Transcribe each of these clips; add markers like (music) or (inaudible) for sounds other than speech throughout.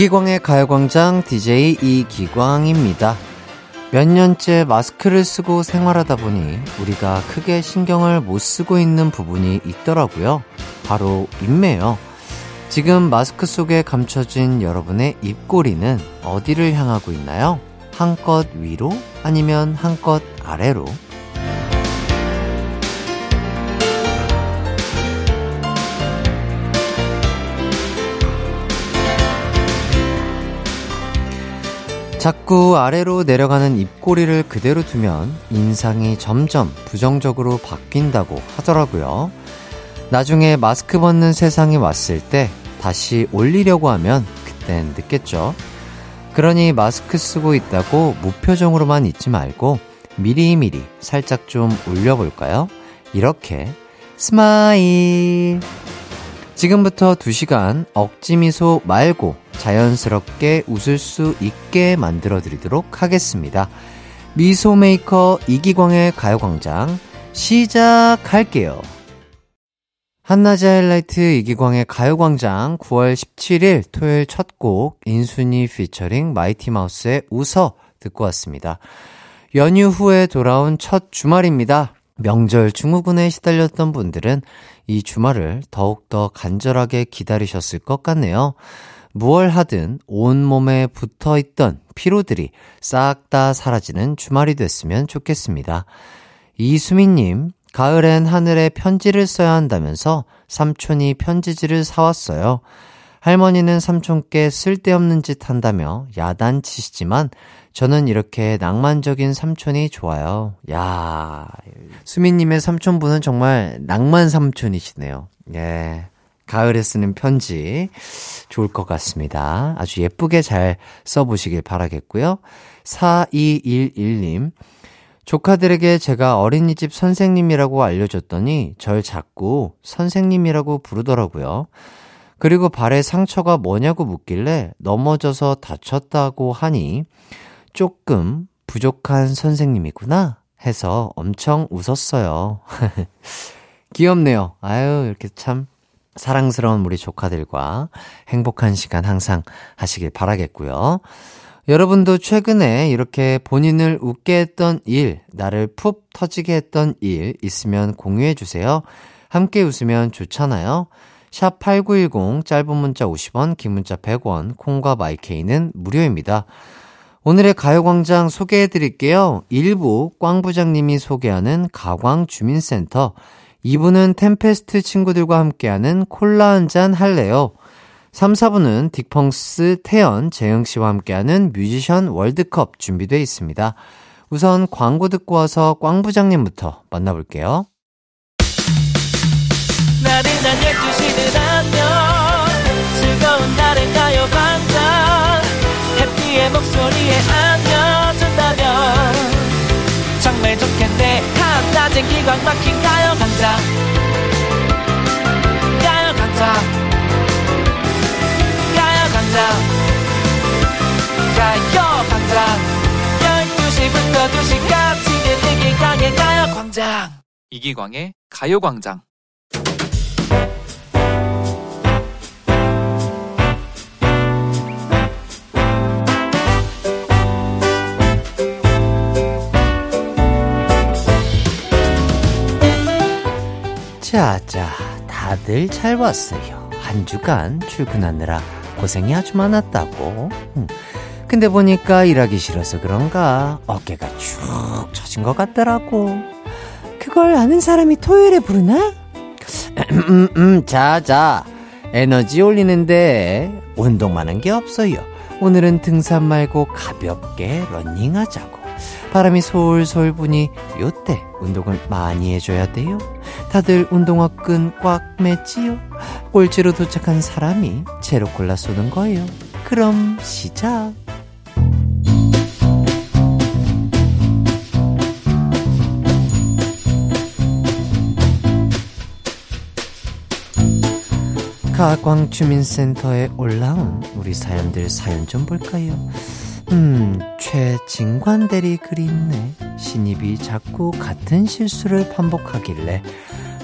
이기광의 가요광장 DJ 이기광입니다. 몇 년째 마스크를 쓰고 생활하다 보니 우리가 크게 신경을 못 쓰고 있는 부분이 있더라고요. 바로 입매요. 지금 마스크 속에 감춰진 여러분의 입꼬리는 어디를 향하고 있나요? 한껏 위로? 아니면 한껏 아래로? 자꾸 아래로 내려가는 입꼬리를 그대로 두면 인상이 점점 부정적으로 바뀐다고 하더라고요. 나중에 마스크 벗는 세상이 왔을 때 다시 올리려고 하면 그땐 늦겠죠. 그러니 마스크 쓰고 있다고 무표정으로만 있지 말고 미리미리 살짝 좀 올려볼까요? 이렇게 smile. 지금부터 2시간 억지 미소 말고 자연스럽게 웃을 수 있게 만들어 드리도록 하겠습니다. 미소 메이커 이기광의 가요광장 시작할게요. 한낮의 하이라이트 이기광의 가요광장 9월 17일 토요일 첫 곡 인순이 피처링 마이티마우스의 웃어 듣고 왔습니다. 연휴 후에 돌아온 첫 주말입니다. 명절 증후군에 시달렸던 분들은 이 주말을 더욱더 간절하게 기다리셨을 것 같네요. 무얼 하든 온몸에 붙어 있던 피로들이 싹 다 사라지는 주말이 됐으면 좋겠습니다. 이수민님, 가을엔 하늘에 편지를 써야 한다면서 삼촌이 편지지를 사왔어요. 할머니는 삼촌께 쓸데없는 짓 한다며 야단치시지만 저는 이렇게 낭만적인 삼촌이 좋아요. 야 수민님의 삼촌분은 정말 낭만 삼촌이시네요. 예. 가을에 쓰는 편지 좋을 것 같습니다. 아주 예쁘게 잘 써보시길 바라겠고요. 4211님. 조카들에게 제가 어린이집 선생님이라고 알려줬더니 절 자꾸 선생님이라고 부르더라고요. 그리고 발에 상처가 뭐냐고 묻길래 넘어져서 다쳤다고 하니 조금 부족한 선생님이구나 해서 엄청 웃었어요. (laughs) 귀엽네요. 아유, 이렇게 참 사랑스러운 우리 조카들과 행복한 시간 항상 하시길 바라겠고요. 여러분도 최근에 이렇게 본인을 웃게 했던 일, 나를 푹 터지게 했던 일 있으면 공유해 주세요. 함께 웃으면 좋잖아요. 샵 8910 짧은 문자 50원, 긴 문자 100원, 콩과 마이케이는 무료입니다. 오늘의 가요광장 소개해 드릴게요. 1부 꽝 부장님이 소개하는 가광주민센터 2부는 템페스트 친구들과 함께하는 콜라 한 잔 할래요. 3, 4부는 딕펑스, 태연, 재영 씨와 함께하는 뮤지션 월드컵 준비되어 있습니다. 우선 광고 듣고 와서 꽝 부장님부터 만나볼게요. 나른한 12시는 안녕 즐거운 날을 가요 반장 해피의 목소리에 안겨준다면 좋겠네 한낮엔 기광 막힌 가요 강장 가요 강장 가요 강장 가요 강장 12시부터 2시까지 이기광의 가요 광장 이기광의 가요 광장 자자, 다들 잘 왔어요. 한 주간 출근하느라 고생이 아주 많았다고. 음. 근데 보니까 일하기 싫어서 그런가 어깨가 축 처진 것 같더라고. 그걸 아는 사람이 토요일에 부르나? 음, 음, 자, 자. 에너지 올리는데 운동 많은 게 없어요. 오늘은 등산 말고 가볍게 러닝하자고. 바람이 솔솔 부니 요때 운동을 많이 해줘야 돼요. 다들 운동화 끈 꽉 맸지요? 꼴찌로 도착한 사람이 제로 골라 쏘는 거예요. 그럼 시작. 가광주민센터에 올라온 우리 사연들 사연 좀 볼까요? 음, 최진관 대리 글이 있네. 신입이 자꾸 같은 실수를 반복하길래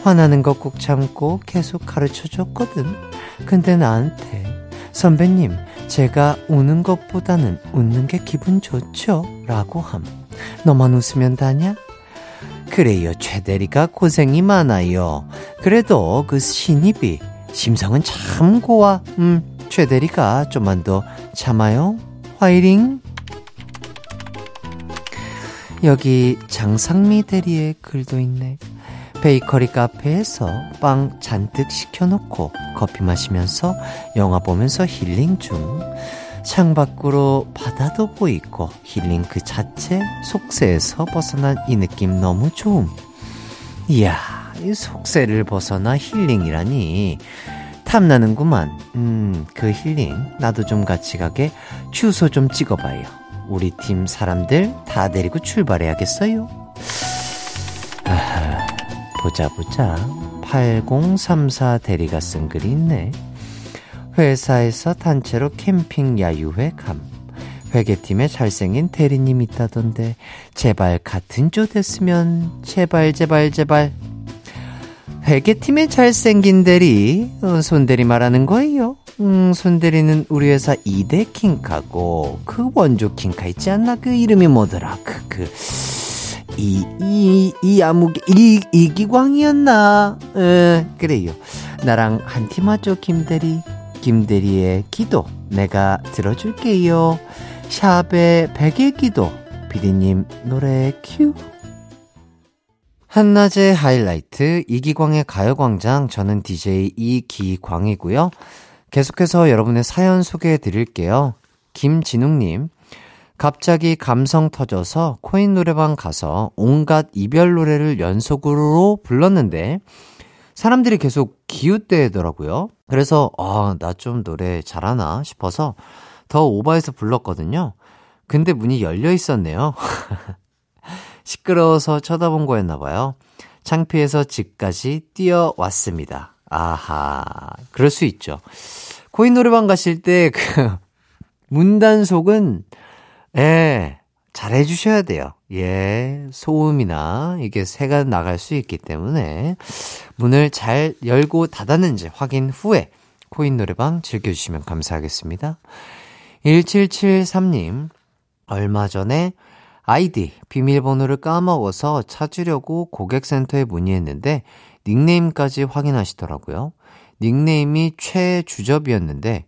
화나는 거 꾹 참고 계속 가르쳐 줬거든. 근데 나한테 선배님, 제가 우는 것보다는 웃는 게 기분 좋죠? 라고 함. 너만 웃으면 다냐? 그래요, 최 대리가 고생이 많아요. 그래도 그 신입이 심성은 참 고와. 음, 최 대리가 좀만 더 참아요. 화이팅! 여기 장상미 대리의 글도 있네. 베이커리 카페에서 빵 잔뜩 시켜놓고 커피 마시면서 영화 보면서 힐링 중. 창 밖으로 바다도 보이고 힐링 그 자체 속세에서 벗어난 이 느낌 너무 좋음. 이야, 이 속세를 벗어나 힐링이라니. 탐나는구만. 음, 그 힐링 나도 좀 같이 가게 주소 좀 찍어봐요. 우리 팀 사람들 다 데리고 출발해야겠어요. 아하, 보자 보자. 8034 대리가 쓴 글이 있네. 회사에서 단체로 캠핑 야유회 감. 회계팀에 잘생긴 대리님 있다던데 제발 같은 조 됐으면 제발 제발 제발 회계팀에 잘생긴 대리 어, 손대리 말하는 거예요. 음, 손대리는 우리 회사 2대 킹카고 그 원조 킹카 있지 않나? 그 이름이 뭐더라? 그 그 이 이이 아무 이 이기광이었나? 에 그래요. 나랑 한 팀 하죠 김대리. 김대리의 기도 내가 들어줄게요. 샵의 백일 기도 비디님 노래 큐 한낮의 하이라이트 이기광의 가요광장 저는 DJ 이기광이고요. 계속해서 여러분의 사연 소개해 드릴게요. 김진웅님 갑자기 감성 터져서 코인 노래방 가서 온갖 이별 노래를 연속으로 불렀는데 사람들이 계속 기웃대더라고요. 그래서, 아, 나 좀 노래 잘하나 싶어서 더 오버해서 불렀거든요. 근데 문이 열려 있었네요. (laughs) 시끄러워서 쳐다본 거였나 봐요. 창피해서 집까지 뛰어왔습니다. 아하, 그럴 수 있죠. 코인 노래방 가실 때 그 (laughs) 문단속은, 예, 잘 해주셔야 돼요. 예, 소음이나 이게 새가 나갈 수 있기 때문에 문을 잘 열고 닫았는지 확인 후에 코인 노래방 즐겨주시면 감사하겠습니다. 1773님, 얼마 전에 아이디 비밀번호를 까먹어서 찾으려고 고객센터에 문의했는데 닉네임까지 확인하시더라고요. 닉네임이 최주접이었는데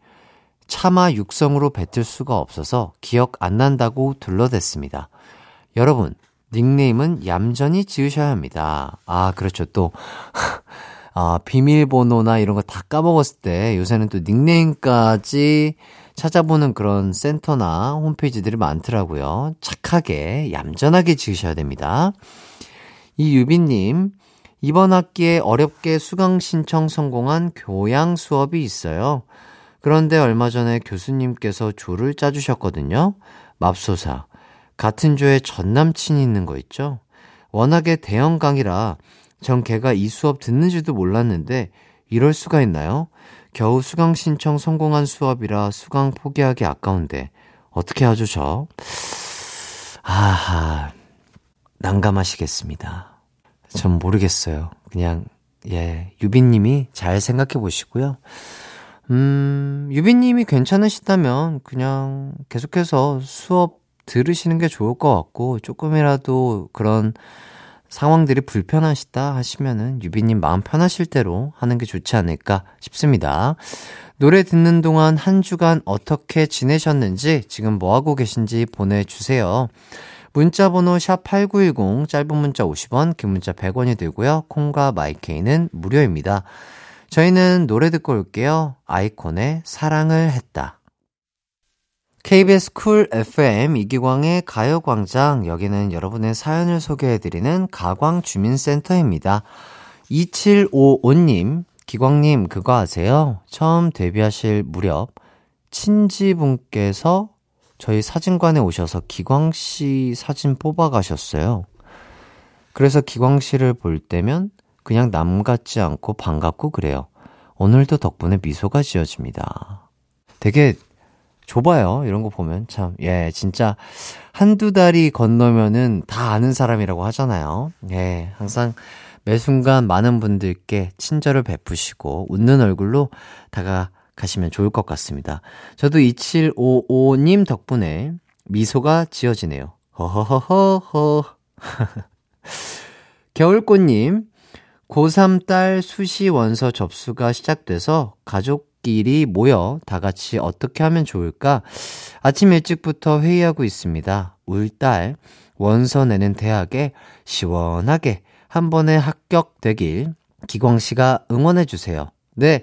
차마 육성으로 뱉을 수가 없어서 기억 안 난다고 둘러댔습니다. 여러분, 닉네임은 얌전히 지으셔야 합니다. 아, 그렇죠. 또, (laughs) 아, 비밀번호나 이런 거 다 까먹었을 때 요새는 또 닉네임까지 찾아보는 그런 센터나 홈페이지들이 많더라고요. 착하게, 얌전하게 지으셔야 됩니다. 이 유빈님, 이번 학기에 어렵게 수강 신청 성공한 교양 수업이 있어요. 그런데 얼마 전에 교수님께서 조를 짜주셨거든요. 맙소사. 같은 조에 전 남친이 있는 거 있죠? 워낙에 대형 강이라 전 걔가 이 수업 듣는지도 몰랐는데 이럴 수가 있나요? 겨우 수강 신청 성공한 수업이라 수강 포기하기 아까운데 어떻게 하죠 저? 아하 난감하시겠습니다. 전 모르겠어요. 그냥 예 유빈님이 잘 생각해 보시고요. 음, 유빈님이 괜찮으시다면 그냥 계속해서 수업 들으시는 게 좋을 것 같고, 조금이라도 그런 상황들이 불편하시다 하시면은 유빈님 마음 편하실 대로 하는 게 좋지 않을까 싶습니다. 노래 듣는 동안 한 주간 어떻게 지내셨는지, 지금 뭐하고 계신지 보내주세요. 문자번호 샵8910, 짧은 문자 50원, 긴 문자 100원이 들고요. 콩과 마이케이는 무료입니다. 저희는 노래 듣고 올게요. 아이콘의 사랑을 했다. KBS 쿨 FM 이기광의 가요광장 여기는 여러분의 사연을 소개해드리는 가광주민센터입니다. 2755님, 기광님 그거 아세요? 처음 데뷔하실 무렵 친지분께서 저희 사진관에 오셔서 기광 씨 사진 뽑아가셨어요. 그래서 기광 씨를 볼 때면 그냥 남 같지 않고 반갑고 그래요. 오늘도 덕분에 미소가 지어집니다. 되게 좁아요. 이런 거 보면 참, 예, 진짜 한두 달이 건너면은 다 아는 사람이라고 하잖아요. 예, 항상 매 순간 많은 분들께 친절을 베푸시고 웃는 얼굴로 다가 가시면 좋을 것 같습니다. 저도 2755님 덕분에 미소가 지어지네요. 허허허허허. (laughs) 겨울꽃님, 고3 딸 수시 원서 접수가 시작돼서 가족 끼리 모여 다 같이 어떻게 하면 좋을까? 아침 일찍부터 회의하고 있습니다. 울 딸, 원서 내는 대학에 시원하게 한 번에 합격되길 기광 씨가 응원해 주세요. 네,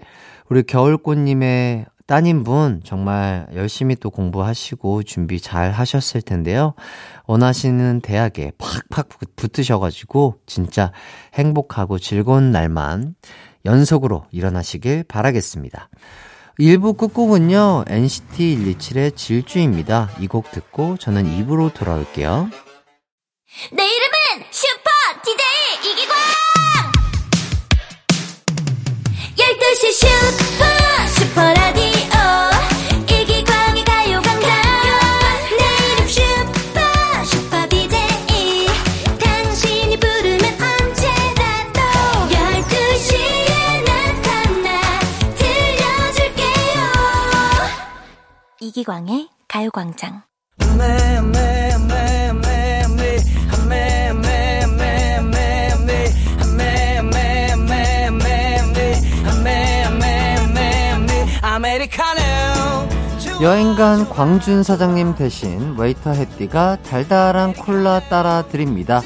우리 겨울꽃님의 따님분 정말 열심히 또 공부하시고 준비 잘 하셨을 텐데요. 원하시는 대학에 팍팍 붙으셔가지고 진짜 행복하고 즐거운 날만 연속으로 일어나시길 바라겠습니다. 1부 끝곡은요, NCT 127의 질주입니다. 이 곡 듣고 저는 2부로 돌아올게요. 내 이름은 슈퍼 DJ 이기광! 12시 슈퍼 이기광의 가요광장 여행간 광준 사장님 대신 웨이터 해띠가 달달한 콜라 따라 드립니다.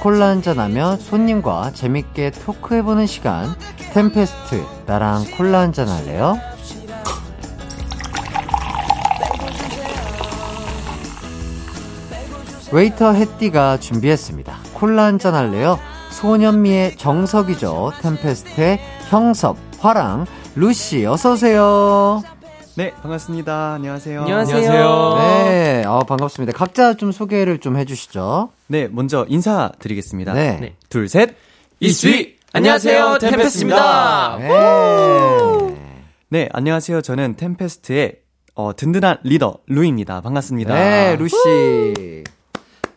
콜라 한잔하며 손님과 재밌게 토크해보는 시간 템페스트 나랑 콜라 한잔 할래요? 웨이터 해띠가 준비했습니다. 콜라 한잔 할래요? 소년미의 정석이죠. 템페스트의 형섭, 화랑, 루 씨 어서오세요. 네, 반갑습니다. 안녕하세요. 안녕하세요. 네, 어, 반갑습니다. 각자 좀 소개를 좀 해주시죠. 네, 먼저 인사드리겠습니다. 네. 네. 둘, 셋. It's we 안녕하세요 템페스트입니다. 네. 네, 안녕하세요. 저는 템페스트의 어, 든든한 리더 루입니다. 반갑습니다. 네, 루 씨.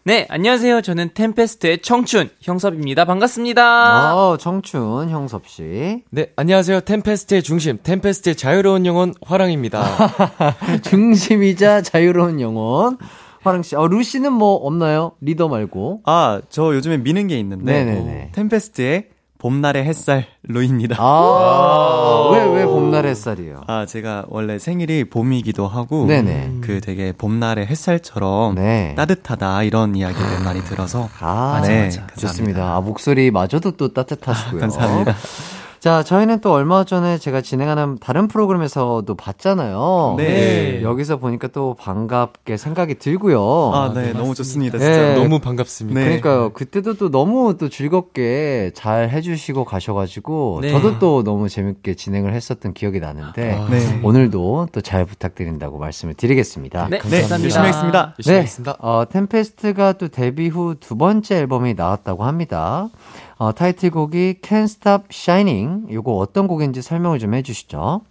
네 안녕하세요 저는 템페스트의 청춘 형섭입니다 반갑습니다. 어, 청춘 형섭 씨. 네, 안녕하세요. 템페스트의 중심, 템페스트의 자유로운 영혼 화랑입니다. (laughs) 중심이자 자유로운 영혼. 화랑 씨. 어, 루 씨는 뭐 없나요? 리더 말고. 아, 저 요즘에 미는 게 있는데 네네네. 템페스트의 봄날의 햇살 루입니다. 아, 왜, 왜 봄날 햇살이에요? 아, 제가 원래 생일이 봄이기도 하고 네네. 그 되게 봄날의 햇살처럼 네. 따뜻하다 이런 이야기를 많이 들어서 아, 맞아, 네. 맞아. 좋습니다. 아, 목소리마저도 또 따뜻하시고요. (laughs) 감사합니다. 자, 저희는 또 얼마 전에 제가 진행하는 다른 프로그램에서도 봤잖아요. 네. 여기서 보니까 또 반갑게 생각이 들고요. 아, 네, 너무 좋습니다. 네. 진짜. 너무 반갑습니다. 네. 그러니까요. 그때도 또 너무 또 즐겁게 잘 해주시고 가셔가지고 네. 저도 또 너무 재밌게 진행을 했었던 기억이 나는데 아, 네. 오늘도 또 잘 부탁드린다고 말씀을 드리겠습니다. 네, 네, 감사합니다. 열심히 하겠습니다. 열심히 네, 하겠습니다. 어, 템페스트가 또 데뷔 후 두 번째 앨범이 나왔다고 합니다. 어, 타이틀곡이 Can't Stop Shining. 이거 어떤 곡인지 설명을 좀 해주시죠.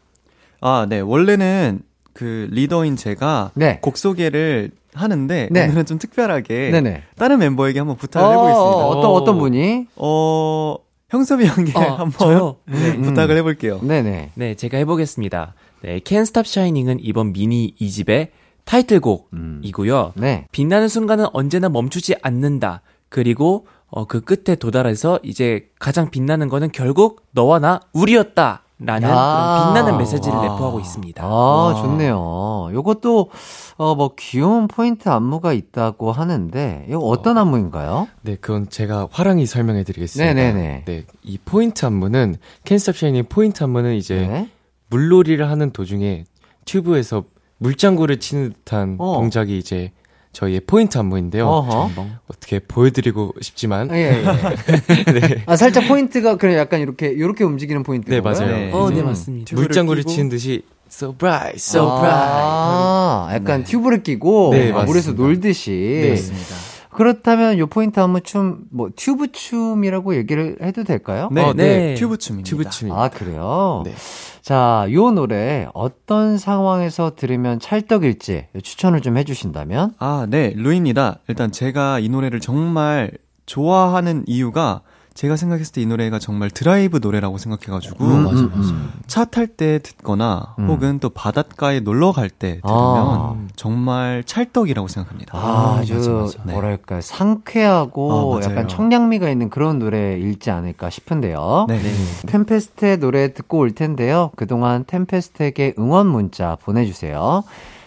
아, 네. 원래는 그 리더인 제가 네. 곡 소개를 하는데 네. 오늘은 좀 특별하게 네네. 다른 멤버에게 한번 부탁을 어, 해보겠습니다. 어, 어떤 어떤 분이? 어, 형섭이 형께 어, 한번? (laughs) 네, 음. 부탁을 해볼게요. 네네. 네 제가 해보겠습니다. 네 Can't Stop Shining은 이번 미니 2집의 타이틀곡이고요. 네. 빛나는 순간은 언제나 멈추지 않는다. 그리고 어, 그 끝에 도달해서 이제 가장 빛나는 거는 결국 너와 나 우리였다. 라는 빛나는 메시지를 와. 내포하고 있습니다. 아, 좋네요. 요것도, 어, 뭐, 귀여운 포인트 안무가 있다고 하는데, 이거 어떤 안무인가요? 네, 그건 제가 화랑이 설명해 드리겠습니다. 네네네. 네, 이 포인트 안무는, 캔스톱 샤이닝 포인트 안무는 이제 네. 물놀이를 하는 도중에 튜브에서 물장구를 치는 듯한 어. 동작이 이제 저희의 포인트 안무인데요. 어허. 어떻게 보여드리고 싶지만, 예, 예. (laughs) 네. 아, 살짝 포인트가, 그냥 약간 이렇게, 이렇게 움직이는 포인트. 네, 맞아요. 네. 어, 네 음. 맞습니다. 물장구를. 치는 듯이, so bright, so bright. 아, 약간 튜브를 끼고, 네, 물에서 맞습니다. 놀듯이. 네. 맞습니다. 그렇다면 요 포인트 안무 춤, 뭐, 튜브 춤이라고 얘기를 해도 될까요? 네, 어, 네. 네. 튜브 춤입니다. 튜브 춤이. 아, 그래요? 네. 자, 요 노래 어떤 상황에서 들으면 찰떡일지 추천을 좀 해주신다면? 아, 네, 루입니다. 일단 제가 이 노래를 정말 좋아하는 이유가 제가 생각했을 때 이 노래가 정말 드라이브 노래라고 생각해가지고 음, 맞아, 음, 맞아. 음. 차탈 때 듣거나 음. 혹은 또 바닷가에 놀러 갈 때 들으면 아. 정말 찰떡이라고 생각합니다. 아, 맞아, 아주 맞아. 네. 뭐랄까 상쾌하고 아. 약간 청량미가 있는 그런 노래일지 않을까 싶은데요. 네. 템페스트의 노래 듣고 올 텐데요. 그동안 템페스트에게 응원 문자 보내주세요.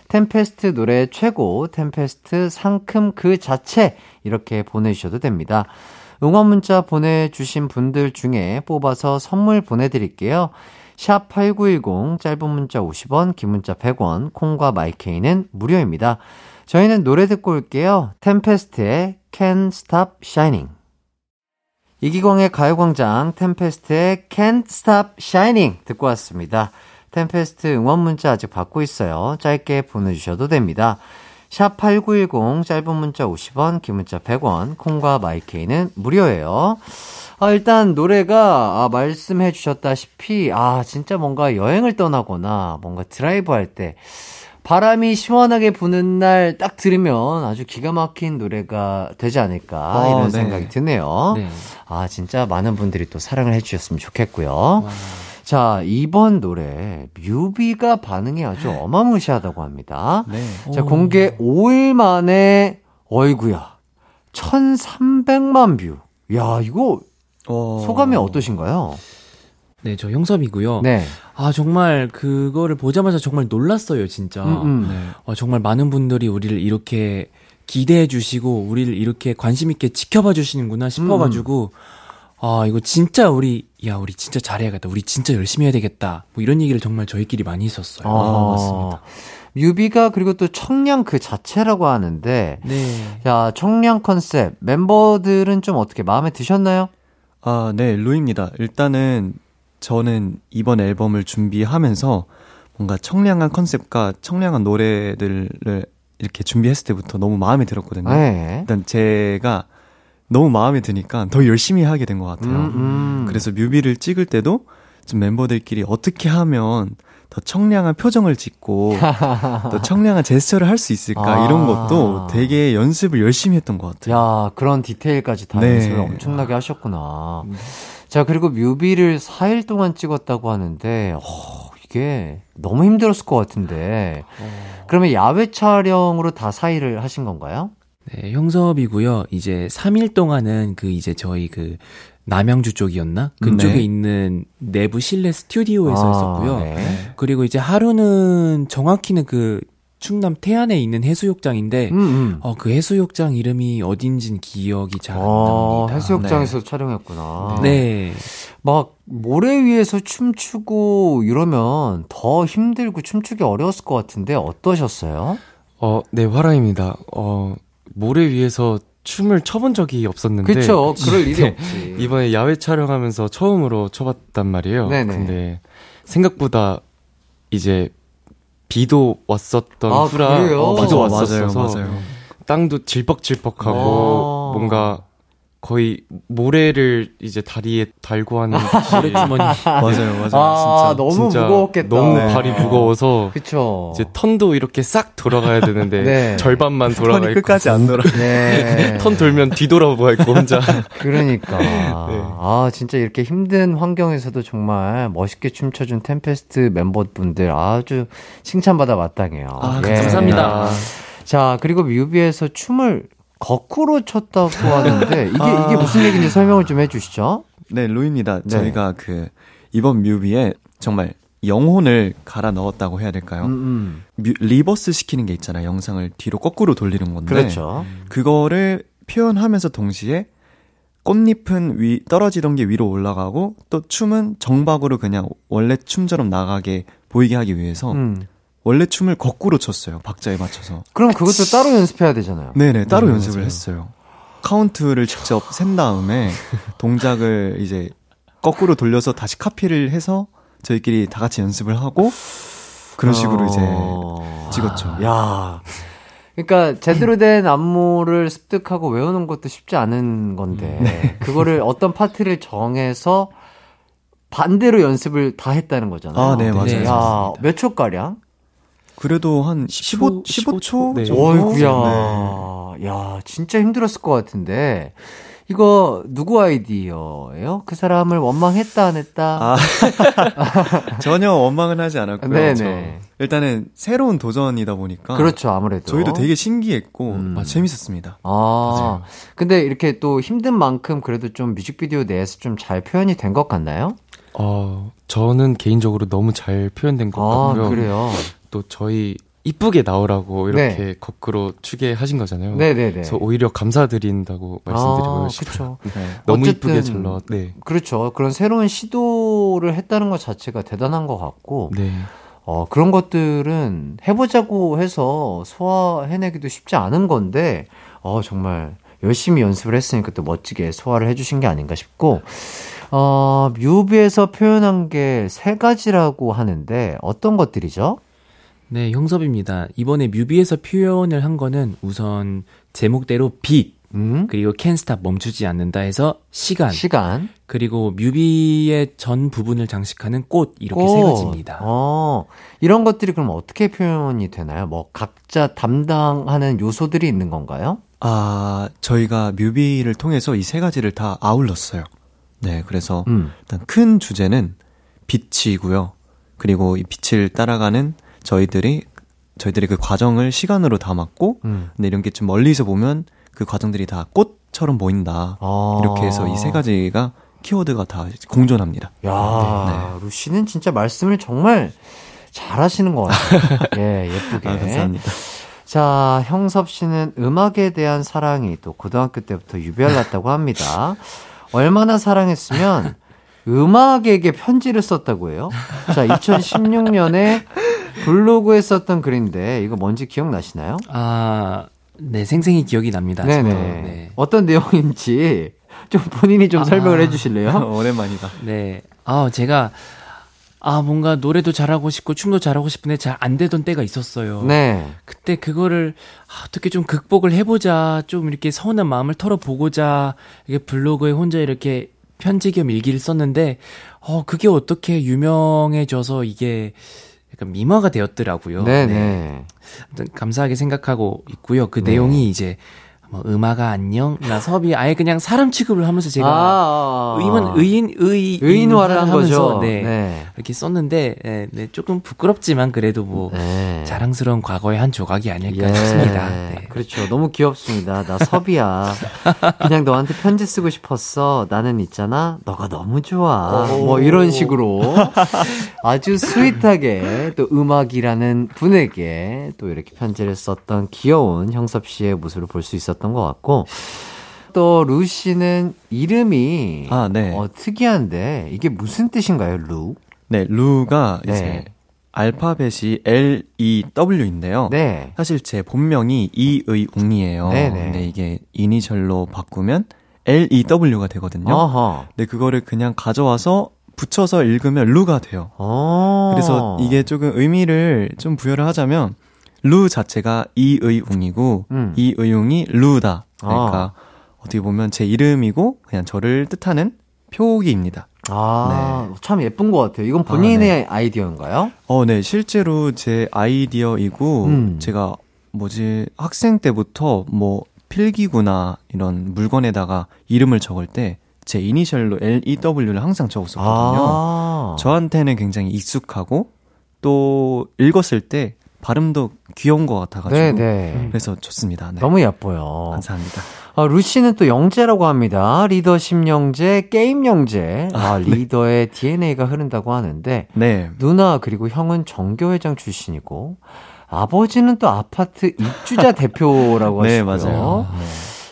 템페스트 노래 최고, 템페스트 상큼 그 자체 이렇게 보내주셔도 됩니다. 응원 문자 보내주신 분들 중에 뽑아서 선물 보내드릴게요. 샵 8910 짧은 문자 50원, 긴 문자 100원, 콩과 마이케이는 무료입니다. 저희는 노래 듣고 올게요. 템페스트의 Can't Stop Shining. 이기광의 가요광장 템페스트의 Can't Stop Shining 듣고 왔습니다. 템페스트 응원 문자 아직 받고 있어요. 짧게 보내주셔도 됩니다. 샵8910 짧은 문자 50원, 긴 문자 100원, 콩과 마이케이는 무료예요. 아, 일단 노래가 아, 말씀해 주셨다시피 아, 진짜 뭔가 여행을 떠나거나 뭔가 드라이브 할 때 바람이 시원하게 부는 날 딱 들으면 아주 기가 막힌 노래가 되지 않을까 어, 이런 네. 생각이 드네요. 네. 아, 진짜 많은 분들이 또 사랑을 해 주셨으면 좋겠고요. 자, 이번 노래, 뮤비가 반응이 아주 어마무시하다고 합니다. 네. 자, 공개 5일 만에, 어이구야, 1300만 view. 야, 이거 어... 소감이 어떠신가요? 네, 저 형섭이고요. 네. 아, 정말 그거를 보자마자 정말 놀랐어요, 진짜. 음, 음. 네. 아, 정말 많은 분들이 우리를 이렇게 기대해 주시고 우리를 이렇게 관심 있게 지켜봐 주시는구나 싶어 가지고 아 이거 진짜 우리 야 우리 진짜 잘해야겠다 우리 진짜 열심히 해야 되겠다 뭐 이런 얘기를 정말 저희끼리 많이 했었어요. 아, 맞습니다. 뮤비가 그리고 또 청량 그 자체라고 하는데, 네. 야, 청량 컨셉, 멤버들은 좀 어떻게 마음에 드셨나요? 아, 네, 루입니다. 일단은 저는 이번 앨범을 준비하면서 뭔가 청량한 컨셉과 청량한 노래들을 이렇게 준비했을 때부터 너무 마음에 들었거든요. 네. 일단 제가 너무 마음에 드니까 더 열심히 하게 된 것 같아요. 음, 음. 그래서 뮤비를 찍을 때도 좀 멤버들끼리 어떻게 하면 더 청량한 표정을 짓고 (laughs) 더 청량한 제스처를 할 수 있을까 아. 이런 것도 되게 연습을 열심히 했던 것 같아요. 야, 그런 디테일까지 다 네. 연습을 엄청나게 하셨구나. 자, 그리고 뮤비를 4일 동안 찍었다고 하는데, 어, 이게 너무 힘들었을 것 같은데. 그러면 야외 촬영으로 다 4일을 하신 건가요? 네, 형섭이고요. 이제 3일 동안은 그 이제 저희 그 남양주 쪽이었나? 그쪽에 네. 있는 내부 실내 스튜디오에서 아, 했었고요. 네. 그리고 이제 하루는 정확히는 그 충남 태안에 있는 해수욕장인데 음, 음. 어, 그 해수욕장 이름이 어딘진 기억이 잘안 어, 납니다. 해수욕장에서 촬영했구나. 네. 막 모래 위에서 춤추고 이러면 더 힘들고 춤추기 어려웠을 것 같은데 어떠셨어요? 어, 네, 화랑입니다. 어, 모래 위에서 춤을 춰본 적이 없었는데. 그쵸? (laughs) 그럴 일이 네, 없지. 이번에 야외 촬영하면서 처음으로 춰봤단 말이에요. 네네. 근데 생각보다 이제 비도 왔었던 아, 후라 그래요? 어, 비도 맞아요, 왔었어서 맞아요, 맞아요. 땅도 질퍽질퍽하고 어. 뭔가 거의 모래를 이제 다리에 달고 하는 (laughs) 모래 주머니. 맞아요, 맞아요. 아, 진짜. 너무 진짜 무거웠겠다. 너무 네. 발이 무거워서 그쵸. 이제 턴도 이렇게 싹 돌아가 야 되는데 (laughs) 네. 절반만 돌아가 턴이 있고 끝까지 안 돌아. 네. (laughs) 턴 돌면 뒤돌아보고 있고 혼자 그러니까. 아, 진짜 이렇게 힘든 환경에서도 정말 멋있게 춤춰준 템페스트 멤버분들 아주 칭찬받아 마땅해요. 아, 예. 감사합니다. 자, 그리고 뮤비에서 춤을 거꾸로 췄다고 하는데 (laughs) 이게 이게 무슨 얘기인지 설명을 좀 해주시죠. 네, 루입니다. 네. 저희가 그 이번 뮤비에 정말 영혼을 갈아 넣었다고 해야 될까요? 음, 음. 뮤- reverse 시키는 게 있잖아요. 영상을 뒤로 거꾸로 돌리는 건데. 그렇죠. 그거를 표현하면서 동시에 꽃잎은 위 떨어지던 게 위로 올라가고 또 춤은 정박으로 그냥 원래 춤처럼 나가게 보이게 하기 위해서 음. 원래 춤을 거꾸로 췄어요. 박자에 맞춰서. 그럼 그것도 따로 연습해야 되잖아요. 네네 따로 네, 연습을 맞아요. 했어요. 카운트를 직접 센 다음에 (laughs) 동작을 이제 거꾸로 돌려서 다시 카피를 해서 저희끼리 다 같이 연습을 하고 그런 식으로 어. 이제 찍었죠. 야. 그러니까 제대로 된 안무를 습득하고 외우는 것도 쉽지 않은 건데 (laughs) 네. 그거를 어떤 파트를 정해서 반대로 연습을 다 했다는 거잖아요. 아, 네, 맞아요. 네. 야, 몇 초가량? 그래도 한 15, 15 15초 네. 정도? 어이구야. 네. 야, 진짜 힘들었을 것 같은데 이거 누구 아이디어예요? 그 사람을 원망했다 안 했다? 아, (laughs) 전혀 원망은 하지 않았고요. 네네. 저 일단은 새로운 도전이다 보니까 그렇죠, 아무래도. 저희도 되게 신기했고 음. 아, 재밌었습니다. 아, 근데 이렇게 또 힘든 만큼 그래도 좀 뮤직비디오 내에서 좀 잘 표현이 된 것 같나요? 어, 저는 개인적으로 너무 잘 표현된 것 아, 같고요. 그래요. 또 저희 이쁘게 나오라고 이렇게 네. 거꾸로 추게 하신 거잖아요. 네네네. 그래서 오히려 감사드린다고 말씀드리고 아, 싶어요. 그쵸. (laughs) 네. 너무 이쁘게 잘 나왔. 네. 그렇죠. 그런 새로운 시도를 했다는 것 자체가 대단한 것 같고, 네. 어, 그런 것들은 해보자고 해서 소화해내기도 쉽지 않은 건데, 어, 정말 열심히 연습을 했으니까 또 멋지게 소화를 해주신 게 아닌가 싶고, 어, 뮤비에서 표현한 게 세 가지라고 하는데, 어떤 것들이죠? 네, 형섭입니다. 이번에 뮤비에서 표현을 한 거는 우선 제목대로 빛, 음? 그리고 캔 스탑 멈추지 않는다 해서 시간, 시간. 그리고 뮤비의 전 부분을 장식하는 꽃, 이렇게 세 꽃. 가지입니다. 어, 이런 것들이 그럼 어떻게 표현이 되나요? 뭐, 각자 담당하는 요소들이 있는 건가요? 아, 저희가 뮤비를 통해서 이 세 가지를 다 아울렀어요. 네, 그래서 음. 일단 큰 주제는 빛이고요. 그리고 이 빛을 따라가는 저희들이 저희들이 그 과정을 시간으로 담았고, 음. 근데 이런 게 좀 멀리서 보면 그 과정들이 다 꽃처럼 보인다. 아. 이렇게 해서 이 세 가지가 키워드가 다 공존합니다. 야, 루시는 진짜 말씀을 정말 잘하시는 것 같아요. (laughs) 예, 예쁘게. 아, 감사합니다. 자, 형섭 씨는 음악에 대한 사랑이 또 고등학교 때부터 유별났다고 합니다. 얼마나 사랑했으면 음악에게 편지를 썼다고 해요. 자, 2016년에 블로그에 썼던 글인데 이거 뭔지 기억나시나요? 아, 네, 생생히 기억이 납니다. 네네. 네. 어떤 내용인지 좀 본인이 좀 아. 설명을 해주실래요? (laughs) 오랜만이다. 네. 아, 제가 아, 뭔가 노래도 잘하고 싶고 춤도 잘하고 싶은데 잘 안 되던 때가 있었어요. 네. 그때 그거를 아, 어떻게 좀 극복을 해보자, 좀 이렇게 서운한 마음을 털어보고자 이게 블로그에 혼자 이렇게 편지 겸 일기를 썼는데, 어 그게 어떻게 유명해져서 이게 약간 미화가 되었더라고요. 네네. 아무튼 감사하게 생각하고 있고요. 그 내용이 이제 뭐 음악아 안녕, 나 섭이 아예 그냥 사람 취급을 하면서 제가 아, 의문 의인 의 의인화를 한 거죠. 네, 네. 이렇게 썼는데 네, 네, 조금 부끄럽지만 그래도 뭐 네. 자랑스러운 과거의 한 조각이 아닐까 예, 싶습니다. 네. 그렇죠. 너무 귀엽습니다. 나 섭이야. 그냥 너한테 편지 쓰고 싶었어. 나는 있잖아. 너가 너무 좋아. 뭐 이런 식으로 아주 스윗하게 또 음악이라는 분에게 또 이렇게 편지를 썼던 귀여운 형섭 씨의 모습을 볼 수 있었던 것 같고 또 루 씨는 이름이 아, 네. 어, 특이한데 이게 무슨 뜻인가요, 루? 네, 루가 네. 이제 알파벳이 L, E, W인데요. 네. 사실 제 본명이 이의웅이에요. 네네. 근데 이게 이니셜로 바꾸면 L, E, W가 되거든요. 어허. 근데 그거를 그냥 가져와서 붙여서 읽으면 루가 돼요. 어. 그래서 이게 조금 의미를 좀 부여를 하자면 루 자체가 이의웅이고 음. 이의웅이 루다. 그러니까 어떻게 보면 제 이름이고 그냥 저를 뜻하는 표기입니다. 아, 네. 참 예쁜 것 같아요. 이건 본인의 아이디어인가요? 어, 네. 실제로 제 아이디어이고 음. 제가 뭐지 학생 때부터 뭐 필기구나 이런 물건에다가 이름을 적을 때 제 이니셜로 L E W를 항상 적었었거든요. 아. 저한테는 굉장히 익숙하고 또 읽었을 때 발음도 귀여운 것 같아가지고 네네. 그래서 좋습니다. 네. 너무 예뻐요. 감사합니다. 아, 루시는 또 영재라고 합니다. 리더십 영재, 게임 영재. 아, 리더의 DNA가 흐른다고 하는데, 네. 누나 그리고 형은 전교회장 출신이고, 아버지는 또 아파트 입주자 (laughs) 대표라고 네, 하시고요. 맞아요.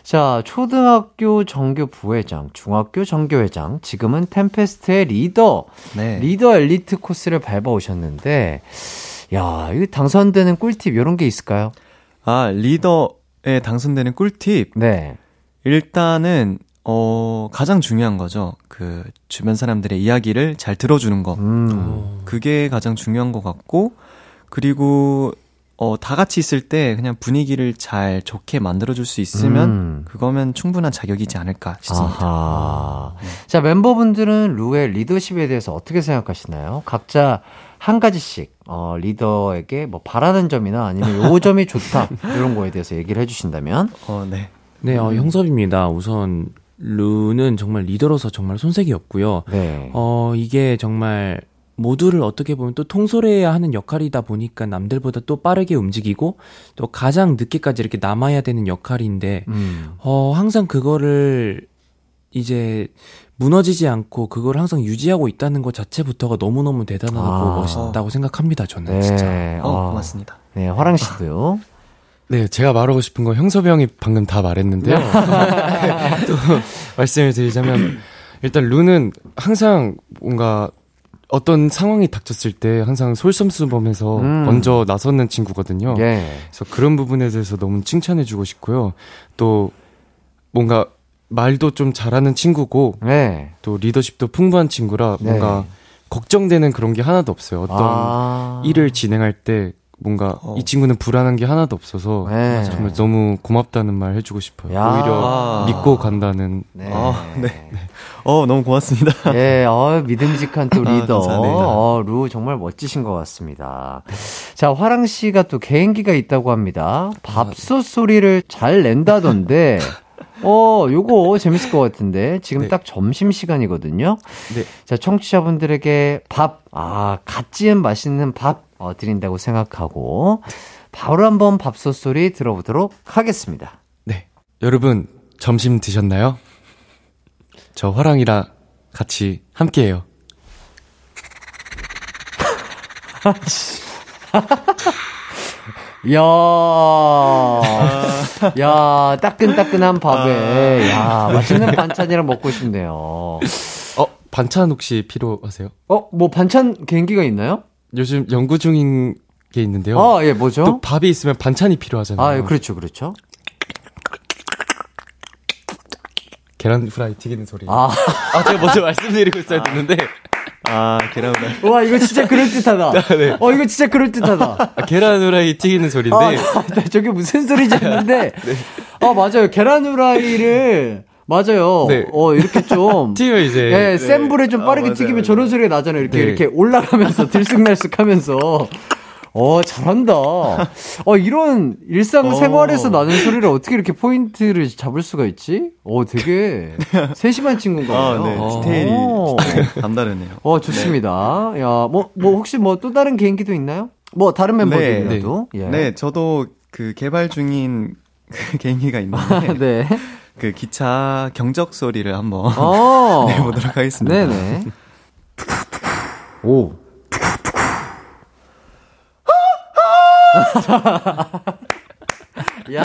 자, 초등학교 전교 부회장, 중학교 전교회장, 지금은 템페스트의 리더, 네. 리더 엘리트 코스를 밟아 오셨는데, 야, 이거 당선되는 꿀팁 이런 게 있을까요? 아, 리더에 당선되는 꿀팁. 네. 일단은 어 가장 중요한 거죠. 그 주변 사람들의 이야기를 잘 들어주는 거. 음. 그게 가장 중요한 것 같고 그리고 어 다 같이 있을 때 그냥 분위기를 잘 좋게 만들어줄 수 있으면 음. 그거면 충분한 자격이지 않을까 싶습니다. 아하. 자, 멤버분들은 루의 리더십에 대해서 어떻게 생각하시나요? 각자 한 가지씩, 어, 리더에게 뭐 바라는 점이나 아니면 요 점이 좋다. (laughs) 이런 거에 대해서 얘기를 해주신다면. 어, 네. 네, 어, 형섭입니다. 우선 루는 정말 리더로서 정말 손색이 없고요. 네. 어, 이게 정말 모두를 어떻게 보면 또 통솔해야 하는 역할이다 보니까 남들보다 또 빠르게 움직이고 또 가장 늦게까지 이렇게 남아야 되는 역할인데 음. 어, 항상 그거를 이제 무너지지 않고 그걸 항상 유지하고 있다는 것 자체부터가 너무너무 대단하고 아. 멋있다고 생각합니다, 저는 네. 진짜. 어, 어, 고맙습니다. 네, 화랑 씨도요. 네, 제가 말하고 싶은 건 형섭이 형이 방금 다 말했는데요. (laughs) 또 말씀을 드리자면 일단 루는 항상 뭔가 어떤 상황이 닥쳤을 때 항상 솔선수범해서 음. 먼저 나서는 친구거든요. 예. 그래서 그런 부분에 대해서 너무 칭찬해주고 싶고요. 또 뭔가 말도 좀 잘하는 친구고 네. 또 리더십도 풍부한 친구라 네. 뭔가 걱정되는 그런 게 하나도 없어요. 어떤 아. 일을 진행할 때 뭔가 어. 이 친구는 불안한 게 하나도 없어서 네. 정말 너무 고맙다는 말 해주고 싶어요. 야. 오히려 아. 믿고 간다는 네. 아, 네. 어, 너무 고맙습니다. (laughs) 예, 어, 믿음직한 또 아, 리더. 감사합니다. 어, 루 정말 멋지신 것 같습니다. 자, 화랑 씨가 또 개인기가 있다고 합니다. 밥솥 소리를 잘 낸다던데. (laughs) 어, 요거 재밌을 것 같은데. 지금 네. 딱 점심 시간이거든요. 네. 자, 청취자분들에게 밥, 아, 갓 지은 맛있는 밥, 어, 드린다고 생각하고, 바로 한번 밥솥 소리 들어보도록 하겠습니다. 네. 여러분 점심 드셨나요? 저 화랑이랑 같이 함께해요. (laughs) 이야, 야, 따끈따끈한 밥에, 야, 맛있는 반찬이랑 먹고 싶네요. 어 반찬 혹시 필요하세요? 어, 뭐 반찬 개인기가 있나요? 요즘 연구 중인 게 있는데요. 아, 예, 뭐죠? 또 밥이 있으면 반찬이 필요하잖아요. 아, 예, 그렇죠, 그렇죠. 계란 프라이 튀기는 소리. 아, 아, 제가 먼저 말씀드리고 있어야 됐는데 아, 계란 후라이. 와, 이거 진짜 그럴듯하다. (laughs) 네. 어, 이거 진짜 그럴듯하다. 아, 계란 프라이 튀기는 소리인데 아, 나 저게 무슨 소리지 했는데, (laughs) 아, 맞아요. 계란 후라이를, 맞아요. 네. 어, 이렇게 좀. (laughs) 튀면 이제 예, 센 불에 좀 아, 빠르게 맞아요, 튀기면. 저런 소리가 나잖아요. 이렇게, 네. 이렇게 올라가면서 들쑥날쑥 하면서. 어, 잘한다. 어, 이런 일상생활에서 어. 나는 소리를 어떻게 이렇게 포인트를 잡을 수가 있지? 어, 되게 (laughs) 세심한 친구인가 아, 봐요. 네. 어. 디테일이 어. 남다르네요. 어, 좋습니다. 야, 뭐, 뭐, 혹시 뭐 또 다른 개인기도 있나요? 뭐, 다른 멤버들이라도. 예. 네, 저도 그 개발 중인 그 (laughs) 개인기가 있는데 (laughs) 네. 그 기차 경적 소리를 한번 어. 내보도록 하겠습니다. 네네. 오. (laughs) 야,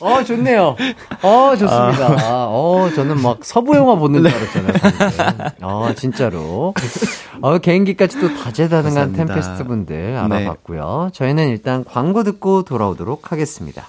어 좋네요. 어 좋습니다. 어 저는 막 서부 영화 보는 줄 알았잖아요. 방금. 어 진짜로. 어 개인기까지 도 다재다능한. 템페스트 분들 네. 알아봤고요. 저희는 일단 광고 듣고 돌아오도록 하겠습니다.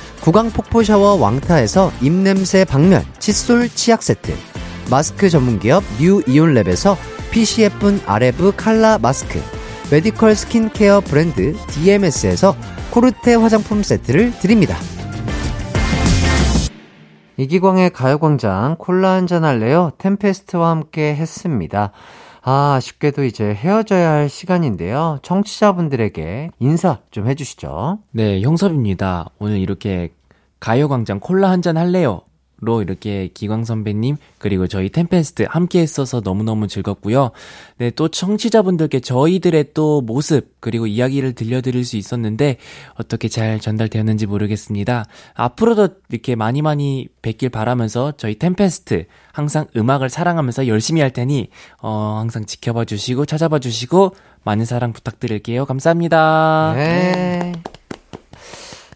구강 폭포 샤워 왕타에서 입냄새 박멸 칫솔 치약 세트, 마스크 전문기업 뉴 이온랩에서 PCF 아레브 칼라 마스크, 메디컬 스킨케어 브랜드 DMS에서 코르테 화장품 세트를 드립니다. 이기광의 가요광장 콜라 한잔 할래요? 템페스트와 함께 했습니다. 아, 아쉽게도 이제 헤어져야 할 시간인데요. 청취자분들에게 인사 좀 해주시죠. 네, 형섭입니다. 오늘 이렇게 가요광장 콜라 한 잔 할래요? 로 이렇게 기광 선배님 그리고 저희 템페스트 함께 했어서 너무너무 즐겁고요. 네, 또 청취자분들께 저희들의 또 모습 그리고 이야기를 들려드릴 수 있었는데 어떻게 잘 전달되었는지 모르겠습니다. 앞으로도 이렇게 많이 많이 뵙길 바라면서 저희 템페스트 항상 음악을 사랑하면서 열심히 할 테니 어 항상 지켜봐 주시고 찾아봐 주시고 많은 사랑 부탁드릴게요. 감사합니다. 네.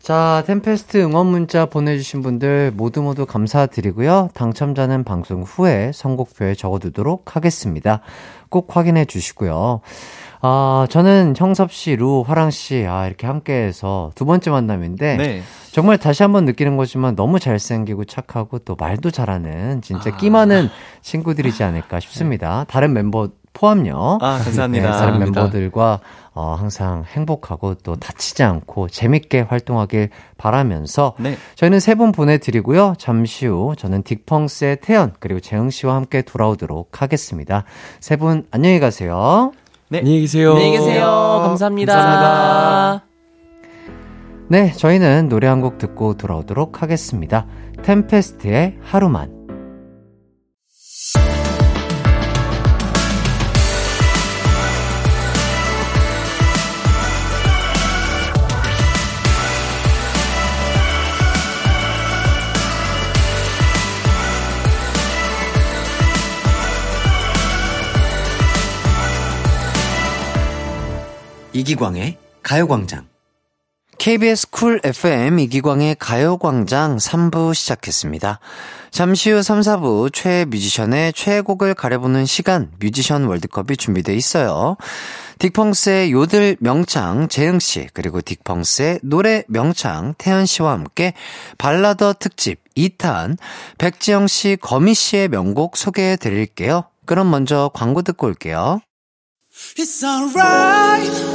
자, 템페스트 응원 문자 보내주신 분들 모두 모두 감사드리고요. 당첨자는 방송 후에 선곡표에 적어두도록 하겠습니다. 꼭 확인해 주시고요. 아, 저는 형섭 씨, 루, 화랑 씨, 아, 이렇게 함께 해서 두 번째 만남인데. 네. 정말 다시 한번 느끼는 거지만 너무 잘생기고 착하고 또 말도 잘하는 진짜 끼 많은 친구들이지 않을까 싶습니다. 다른 멤버 포함요. 아, 감사합니다. 네, 다른 감사합니다. 멤버들과 어, 항상 행복하고 또 다치지 않고 재밌게 활동하길 바라면서 네. 저희는 세 분 보내드리고요. 잠시 후 저는 딕펑스의 태연 그리고 재흥 씨와 함께 돌아오도록 하겠습니다. 세 분 안녕히 가세요. 네. 안녕히 계세요. 안녕히 계세요. 감사합니다. 감사합니다. 네, 저희는 노래 한 곡 듣고 돌아오도록 하겠습니다. 템페스트의 하루만. 이기광의 가요광장. KBS 쿨 FM 이기광의 가요광장 3부 시작했습니다. 잠시 후 3, 4부 최애 뮤지션의 최애곡을 가려보는 시간 뮤지션 월드컵이 준비돼 있어요. 딕펑스의 요들 명창 재흥씨 그리고 딕펑스의 노래 명창 태현씨와 함께 발라더 특집 2탄 백지영씨 거미씨의 명곡 소개해 드릴게요. 그럼 먼저 광고 듣고 올게요. It's alright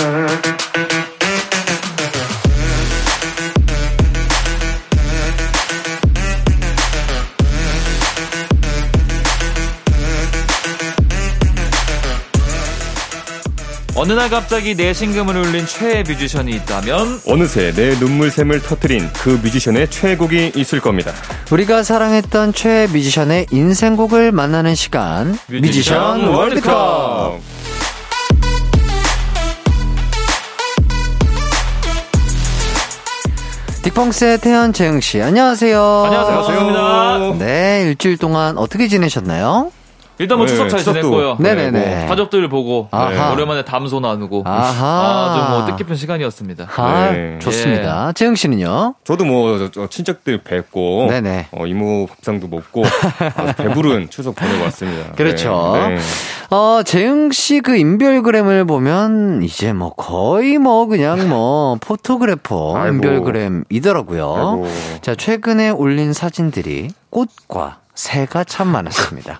어느 날 갑자기 내 신금을 울린 최애 뮤지션이 있다면 어느새 내 눈물샘을 터트린 그 뮤지션의 최애곡이 있을 겁니다. 우리가 사랑했던 최애 뮤지션의 인생곡을 만나는 시간 뮤지션 월드컵 딕펑스의 태연 재흥 씨 안녕하세요 안녕하세요. 반갑습니다. 네 일주일 동안 어떻게 지내셨나요? 일단 뭐 네, 추석 잘 추석도. 지냈고요. 네네네. 네, 뭐 가족들 보고 아하. 네, 오랜만에 담소 나누고 아하. 아좀뭐 뜻깊은 시간이었습니다. 아 네. 좋습니다 재흥 씨는요? 저도 뭐 저, 저 친척들 뵙고 네네. 어, 이모 밥상도 먹고 아주 (laughs) 배부른 추석 보내고 왔습니다. 그렇죠. 네, 네. 어, 재흥 씨 그 인별그램을 보면 이제 뭐 거의 뭐 그냥 뭐 (laughs) 포토그래퍼 아이고. 인별그램이더라고요. 아이고. 자, 최근에 올린 사진들이 꽃과 새가 참 많았습니다.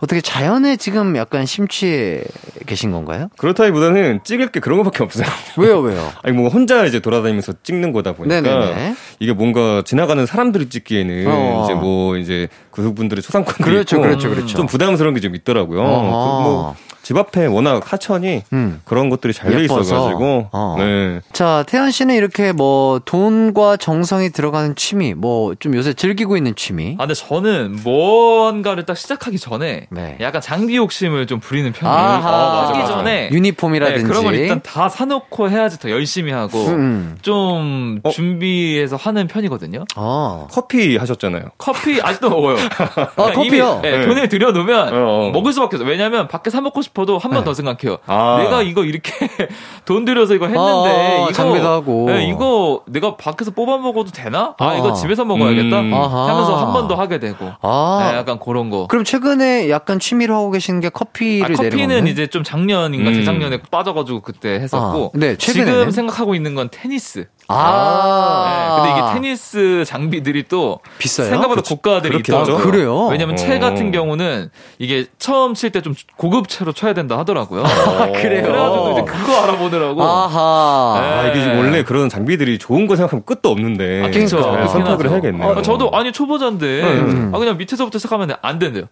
어떻게 자연에 지금 약간 심취해 계신 건가요? 그렇다기보다는 찍을 게 그런 것밖에 없어요. 왜요, 왜요? (laughs) 아니 뭐 혼자 이제 돌아다니면서 찍는 거다 보니까 네네네. 이게 뭔가 지나가는 사람들이 찍기에는 어. 이제 뭐 이제 그분들의 초상권도 그렇죠, 있고 그렇죠, 그렇죠. 좀 부담스러운 게 좀 있더라고요. 어허. 그뭐 집 앞에 워낙 하천이 음. 그런 것들이 잘 돼. 있어가지고 어. 네. 자, 태연 씨는 이렇게 뭐 돈과 정성이 들어가는 취미, 뭐 좀 요새 즐기고 있는 취미. 아, 근데 저는 뭔가를 딱 시작하기 전에 네. 약간 장비 욕심을 좀 부리는 편이에요. 아하. 하기. 전에 유니폼이라든지. 네, 그런 걸 일단 다 사놓고 해야지 더 열심히 하고 음. 좀 어? 준비해서 하는 편이거든요. 어. 커피 하셨잖아요. 커피 아직도 먹어요. 아, 그러니까 커피요? 이미, 네, 네. 돈을 들여놓으면 어, 어. 먹을 수밖에 없어요. 왜냐면 밖에 사 먹고 싶 어도 한 번더 생각해요. 아. 내가 이거 이렇게 (laughs) 돈 들여서 이거 했는데 아, 이거 장비도 하고. 네, 이거 내가 밖에서 뽑아 먹어도 되나? 아, 아. 이거 집에서 먹어야겠다. 음. 아하. 하면서 한 번 더 하게 되고. 아. 네, 약간 그런 거. 그럼 최근에 약간 취미로 하고 계신 게 커피를 아, 커피는 내려먹는? 이제 좀 작년인가 음. 재작년에 빠져가지고 그때 했었고 아, 네, 최근에는? 지금 생각하고 있는 건 테니스. 아. 네, 근데 이게 테니스 장비들이 또 비싸요? 생각보다 그치. 고가들이 있더라고요. 하죠. 아, 그래요? 왜냐면 채 어. 같은 경우는 이게 처음 칠 때 좀 고급 채로 쳐야 된다 하더라고요. (laughs) 그래요? 그래가지고 이제 그거 알아보느라고. 아하. 네. 아, 이게 지금 원래 그런 장비들이 좋은 거 생각하면 끝도 없는데. 아, 그렇긴 선택을 하죠. 해야겠네요. 아, 저도 아니 초보자인데 음. 아 그냥 밑에서부터 시작하면 안 된대요.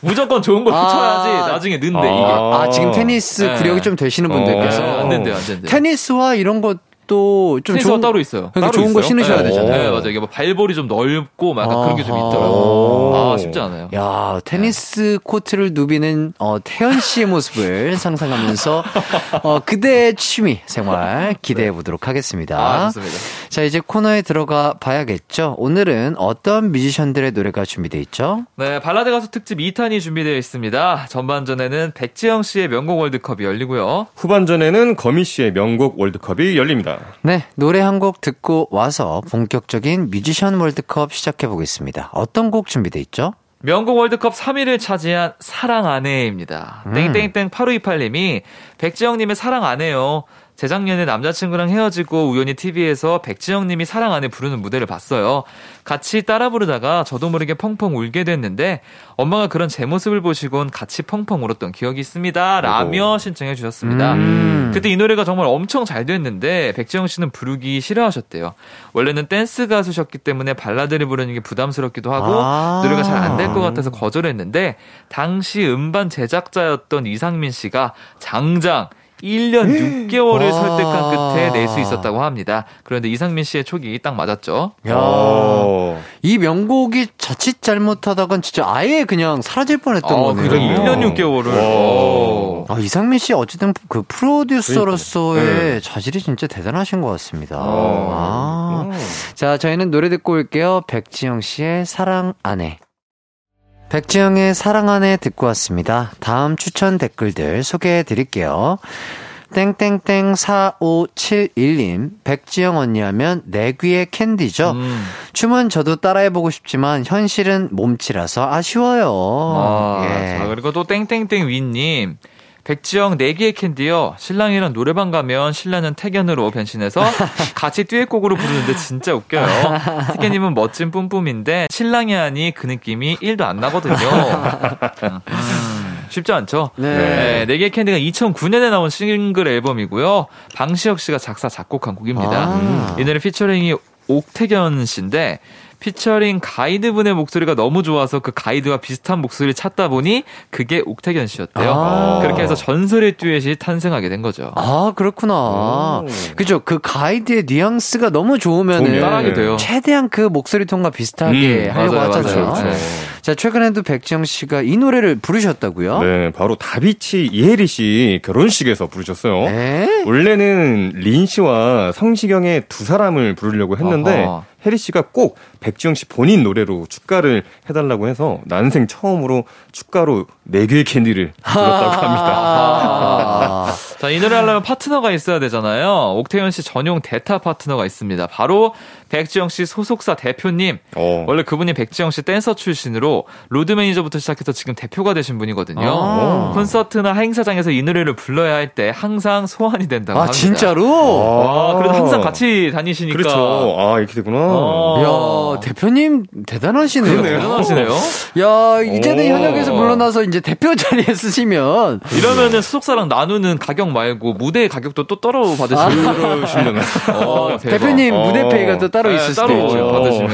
무조건 좋은 걸 아. 쳐야지 나중에 는데 이게. 아. 아, 지금 테니스 네. 구력이 좀 되시는 분들께서 네, 안 된대요, 안 된대요. 테니스와 이런 것 도좀 테니스가 좋은 따로 있어요. 그러니까 따로 좋은 거 있어요? 신으셔야 네, 되잖아요. 네, 맞아요. 이게 뭐 발볼이 좀 넓고 막 약간 그런 게 좀. 있더라고요. 아, 쉽지 않아요. 야, 테니스 코트를 누비는 어, 태연 씨의 모습을 (laughs) 상상하면서 어, 그대의 취미 생활 기대해 보도록 하겠습니다. 아, 좋습니다. 자, 이제 코너에 들어가 봐야겠죠. 오늘은 어떤 뮤지션들의 노래가 준비돼 있죠? 네, 발라드 가수 특집 2탄이 준비되어 있습니다. 전반전에는 백지영 씨의 명곡 월드컵이 열리고요. 후반전에는 거미 씨의 명곡 월드컵이 열립니다. 네, 노래 한 곡 듣고 와서 본격적인 뮤지션 월드컵 시작해 보겠습니다. 어떤 곡 준비돼 있죠? 명곡 월드컵 3위를 차지한 사랑 아내입니다. 음. 땡땡땡 8528님이 백지영님의 사랑 아내요. 재작년에 남자친구랑 헤어지고 우연히 TV에서 백지영 님이 사랑 아내 부르는 무대를 봤어요. 같이 따라 부르다가 저도 모르게 펑펑 울게 됐는데 엄마가 그런 제 모습을 보시곤 같이 펑펑 울었던 기억이 있습니다. 라며 신청해 주셨습니다. 음. 그때 이 노래가 정말 엄청 잘 됐는데 백지영 씨는 부르기 싫어하셨대요. 원래는 댄스 가수셨기 때문에 발라드를 부르는 게 부담스럽기도 하고 아. 노래가 잘 안 될 것 같아서 거절했는데 당시 음반 제작자였던 이상민 씨가 장장 1년 6개월을 와. 설득한 끝에 낼 수 있었다고 합니다. 그런데 이상민 씨의 촉이 딱 맞았죠. 야, 어. 이 명곡이 자칫 잘못하다간 진짜 아예 그냥 사라질 뻔했던 어, 거네요. 그죠. 1년 6개월을. 어. 아, 이상민 씨 어쨌든 그 프로듀서로서의 그러니까요. 자질이 진짜 대단하신 것 같습니다. 어. 아. 자, 저희는 노래 듣고 올게요. 백지영 씨의 사랑 아내. 백지영의 사랑 안 해 듣고 왔습니다. 다음 추천 댓글들 소개해 드릴게요. 땡땡땡 4571님, 백지영 언니 하면 내 귀에 캔디죠. 음. 춤은 저도 따라해 보고 싶지만 현실은 몸치라서 아쉬워요. 아, 예. 자, 그리고 또 땡땡땡 윈님. 백지영 내 귀에 캔디요. 신랑이랑 노래방 가면 신랑은 택연으로 변신해서 (laughs) 같이 듀엣곡으로 부르는데 진짜 웃겨요. (laughs) 택연님은 멋진 뿜뿜인데 신랑이 하니 그 느낌이 1도 안 나거든요. 음, 쉽지 않죠? 네. 네, 내 귀에 캔디가 2009년에 나온 싱글 앨범이고요. 방시혁 씨가 작사 작곡한 곡입니다. 아. 이 노래 피처링이 옥택연 씨인데 피처링 가이드분의 목소리가 너무 좋아서 그 가이드와 비슷한 목소리를 찾다 보니 그게 옥택연 씨였대요. 아. 그렇게 해서 전설의 듀엣이 탄생하게 된 거죠. 아, 그렇구나. 그죠. 그 가이드의 뉘앙스가 너무 좋으면은 좋으면 따라하게 돼요. 최대한 그 목소리 톤과 비슷하게 음, 하려고 맞아요, 하잖아요. 맞아요. 네. 자, 최근에도 백지영 씨가 이 노래를 부르셨다고요? 네, 바로 다비치 이해리 씨 결혼식에서 부르셨어요. 네? 원래는 린 씨와 성시경의 두 사람을 부르려고 했는데 아하. 해리 씨가 꼭 백지영 씨 본인 노래로 축가를 해달라고 해서 난생 처음으로 축가로 내 귀에 캔디를 불렀다고 합니다. 아, 자, 이 노래 하려면 파트너가 있어야 되잖아요. 옥택연 씨 전용 대타 파트너가 있습니다. 바로 백지영 씨 소속사 대표님. 어. 원래 그분이 백지영 씨 댄서 출신으로 로드 매니저부터 시작해서 지금 대표가 되신 분이거든요. 아. 콘서트나 행사장에서 이 노래를 불러야 할 때 항상 소환이 된다고 아, 합니다. 진짜로? 와, 그래도 항상 같이 다니시니까. 그렇죠. 아, 이렇게 되구나. 어. 야, 대표님 대단하시네요. 대단하시네요. (laughs) 야, 이제는 오. 현역에서 물러나서 이제 대표 자리에 쓰시면 이러면은 소속사랑 나누는 가격 말고 무대 가격도 또 따로 받으시는. 어, 대박. 대표님 어. 무대 페이가 또 따로 네, 있을 수도 있죠. 받으시면.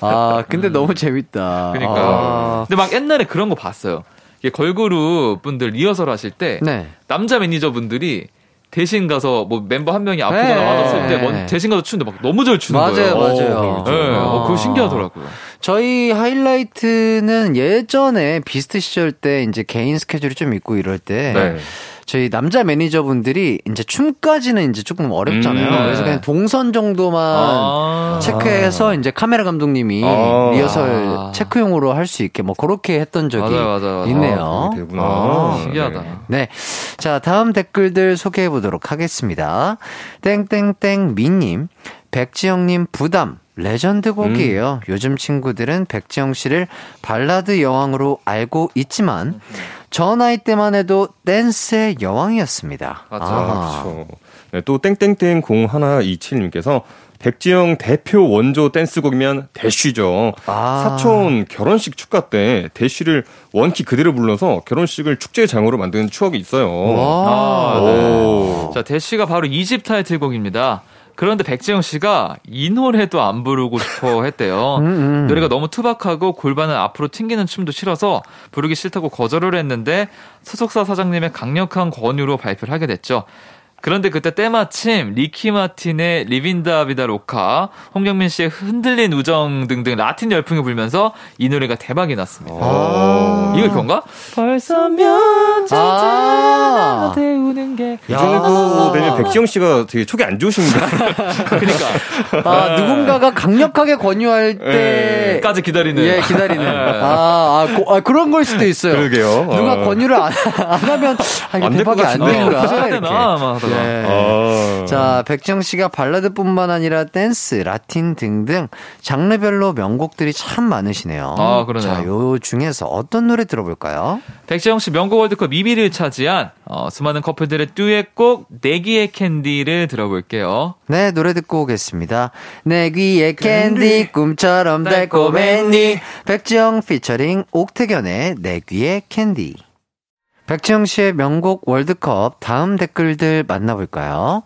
아, 근데 너무 재밌다. 그러니까. 아. 근데 막 옛날에 그런 거 봤어요. 이게 걸그룹 분들 리허설 하실 때 네. 남자 매니저 분들이 대신 가서 뭐 멤버 한 명이 아프거나 네. 맞았을 때 먼- 대신 가서 추는데 막 너무 잘 추는 맞아요, 거예요. 맞아요. 네, 어, 그거 아. 신기하더라고요. 저희 하이라이트는 예전에 비스트 시절 때 이제 개인 스케줄이 좀 있고 이럴 때 네. 저희 남자 매니저분들이 이제 춤까지는 이제 조금 어렵잖아요. 음, 그래서 네. 그냥 동선 정도만 아. 체크해서 이제 카메라 감독님이 아. 리허설 체크용으로 할 수 있게 뭐 그렇게 했던 적이 맞아요, 맞아요, 맞아요. 있네요. 그렇게 되구나. 아, 신기하다. 네. 네. 자, 다음 댓글들 소개해 보도록 하겠습니다. 땡땡땡 미님, 백지영님 부담. 레전드 곡이에요. 요즘 친구들은 백지영 씨를 발라드 여왕으로 알고 있지만, 저 나이 때만 해도 댄스의 여왕이었습니다. 맞죠. 아하. 그렇죠. 네, 또 땡땡땡 0127님께서 백지영 대표 원조 댄스곡이면 대쉬죠. 아. 사촌 결혼식 축가 때 대쉬를 원키 그대로 불러서 결혼식을 축제장으로 만드는 추억이 있어요. 아, 오. 네. 자, 대시가 바로 이집 타이틀곡입니다. 그런데 백지영 씨가 이 노래도 안 부르고 싶어 했대요. (laughs) 노래가 너무 투박하고 골반을 앞으로 튕기는 춤도 싫어서 부르기 싫다고 거절을 했는데 소속사 사장님의 강력한 권유로 발표를 하게 됐죠. 그런데 그때 때마침 리키 마틴의 Livin' la Vida Loca, 홍경민 씨의 흔들린 우정 등등 라틴 열풍이 불면서 이 노래가 대박이 났습니다. 이거 그건가? 벌써 몇 아. 태우는 게 이 정도 되면 백지영 씨가 되게 촉이 안 좋으신가? (laughs) 그러니까 아, 누군가가 강력하게 권유할 예. 까지 기다리는 예, 기다리는. 예. 아, 아, 고- 아, 그런 걸 수도 있어요. 그러게요. 누가 어. 권유를 안, 안 하면, 아, 이게 안될것 대박이 안. 되는가. 이렇게. 하다가 예. 아. 자, 백정 씨가 발라드뿐만 아니라 댄스, 라틴 등등 장르별로 명곡들이 참 많으시네요. 아, 그러네요. 자, 요 중에서 어떤 노래 들어볼까요? 백지영 씨 명곡 월드컵 2위를 차지한 어, 수많은 커플들의 듀엣 곡 내 귀에 캔디를 들어볼게요. 네, 노래 듣고 오겠습니다. 내 귀에 캔디 꿈처럼 달콤했니 백지영 피처링 옥택연의 내 귀에 캔디 백지영 씨의 명곡 월드컵 다음 댓글들 만나볼까요?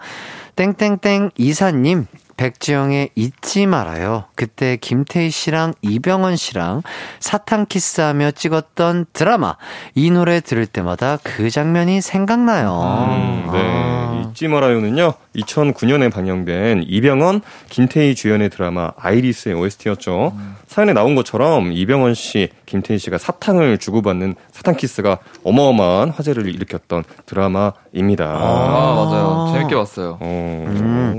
땡땡땡 이사님 백지영의 잊지 말아요. 그때 김태희 씨랑 이병헌 씨랑 사탕 키스하며 찍었던 드라마. 이 노래 들을 때마다 그 장면이 생각나요. 음, 네. 아. 잊지 말아요는요, 2009년에 방영된 이병헌, 김태희 주연의 드라마 아이리스의 OST였죠. 사연에 나온 것처럼 이병헌 씨, 김태희 씨가 사탕을 주고받는 사탕 키스가 어마어마한 화제를 일으켰던 드라마입니다. 아, 맞아요. 재밌게 봤어요. 어, 음.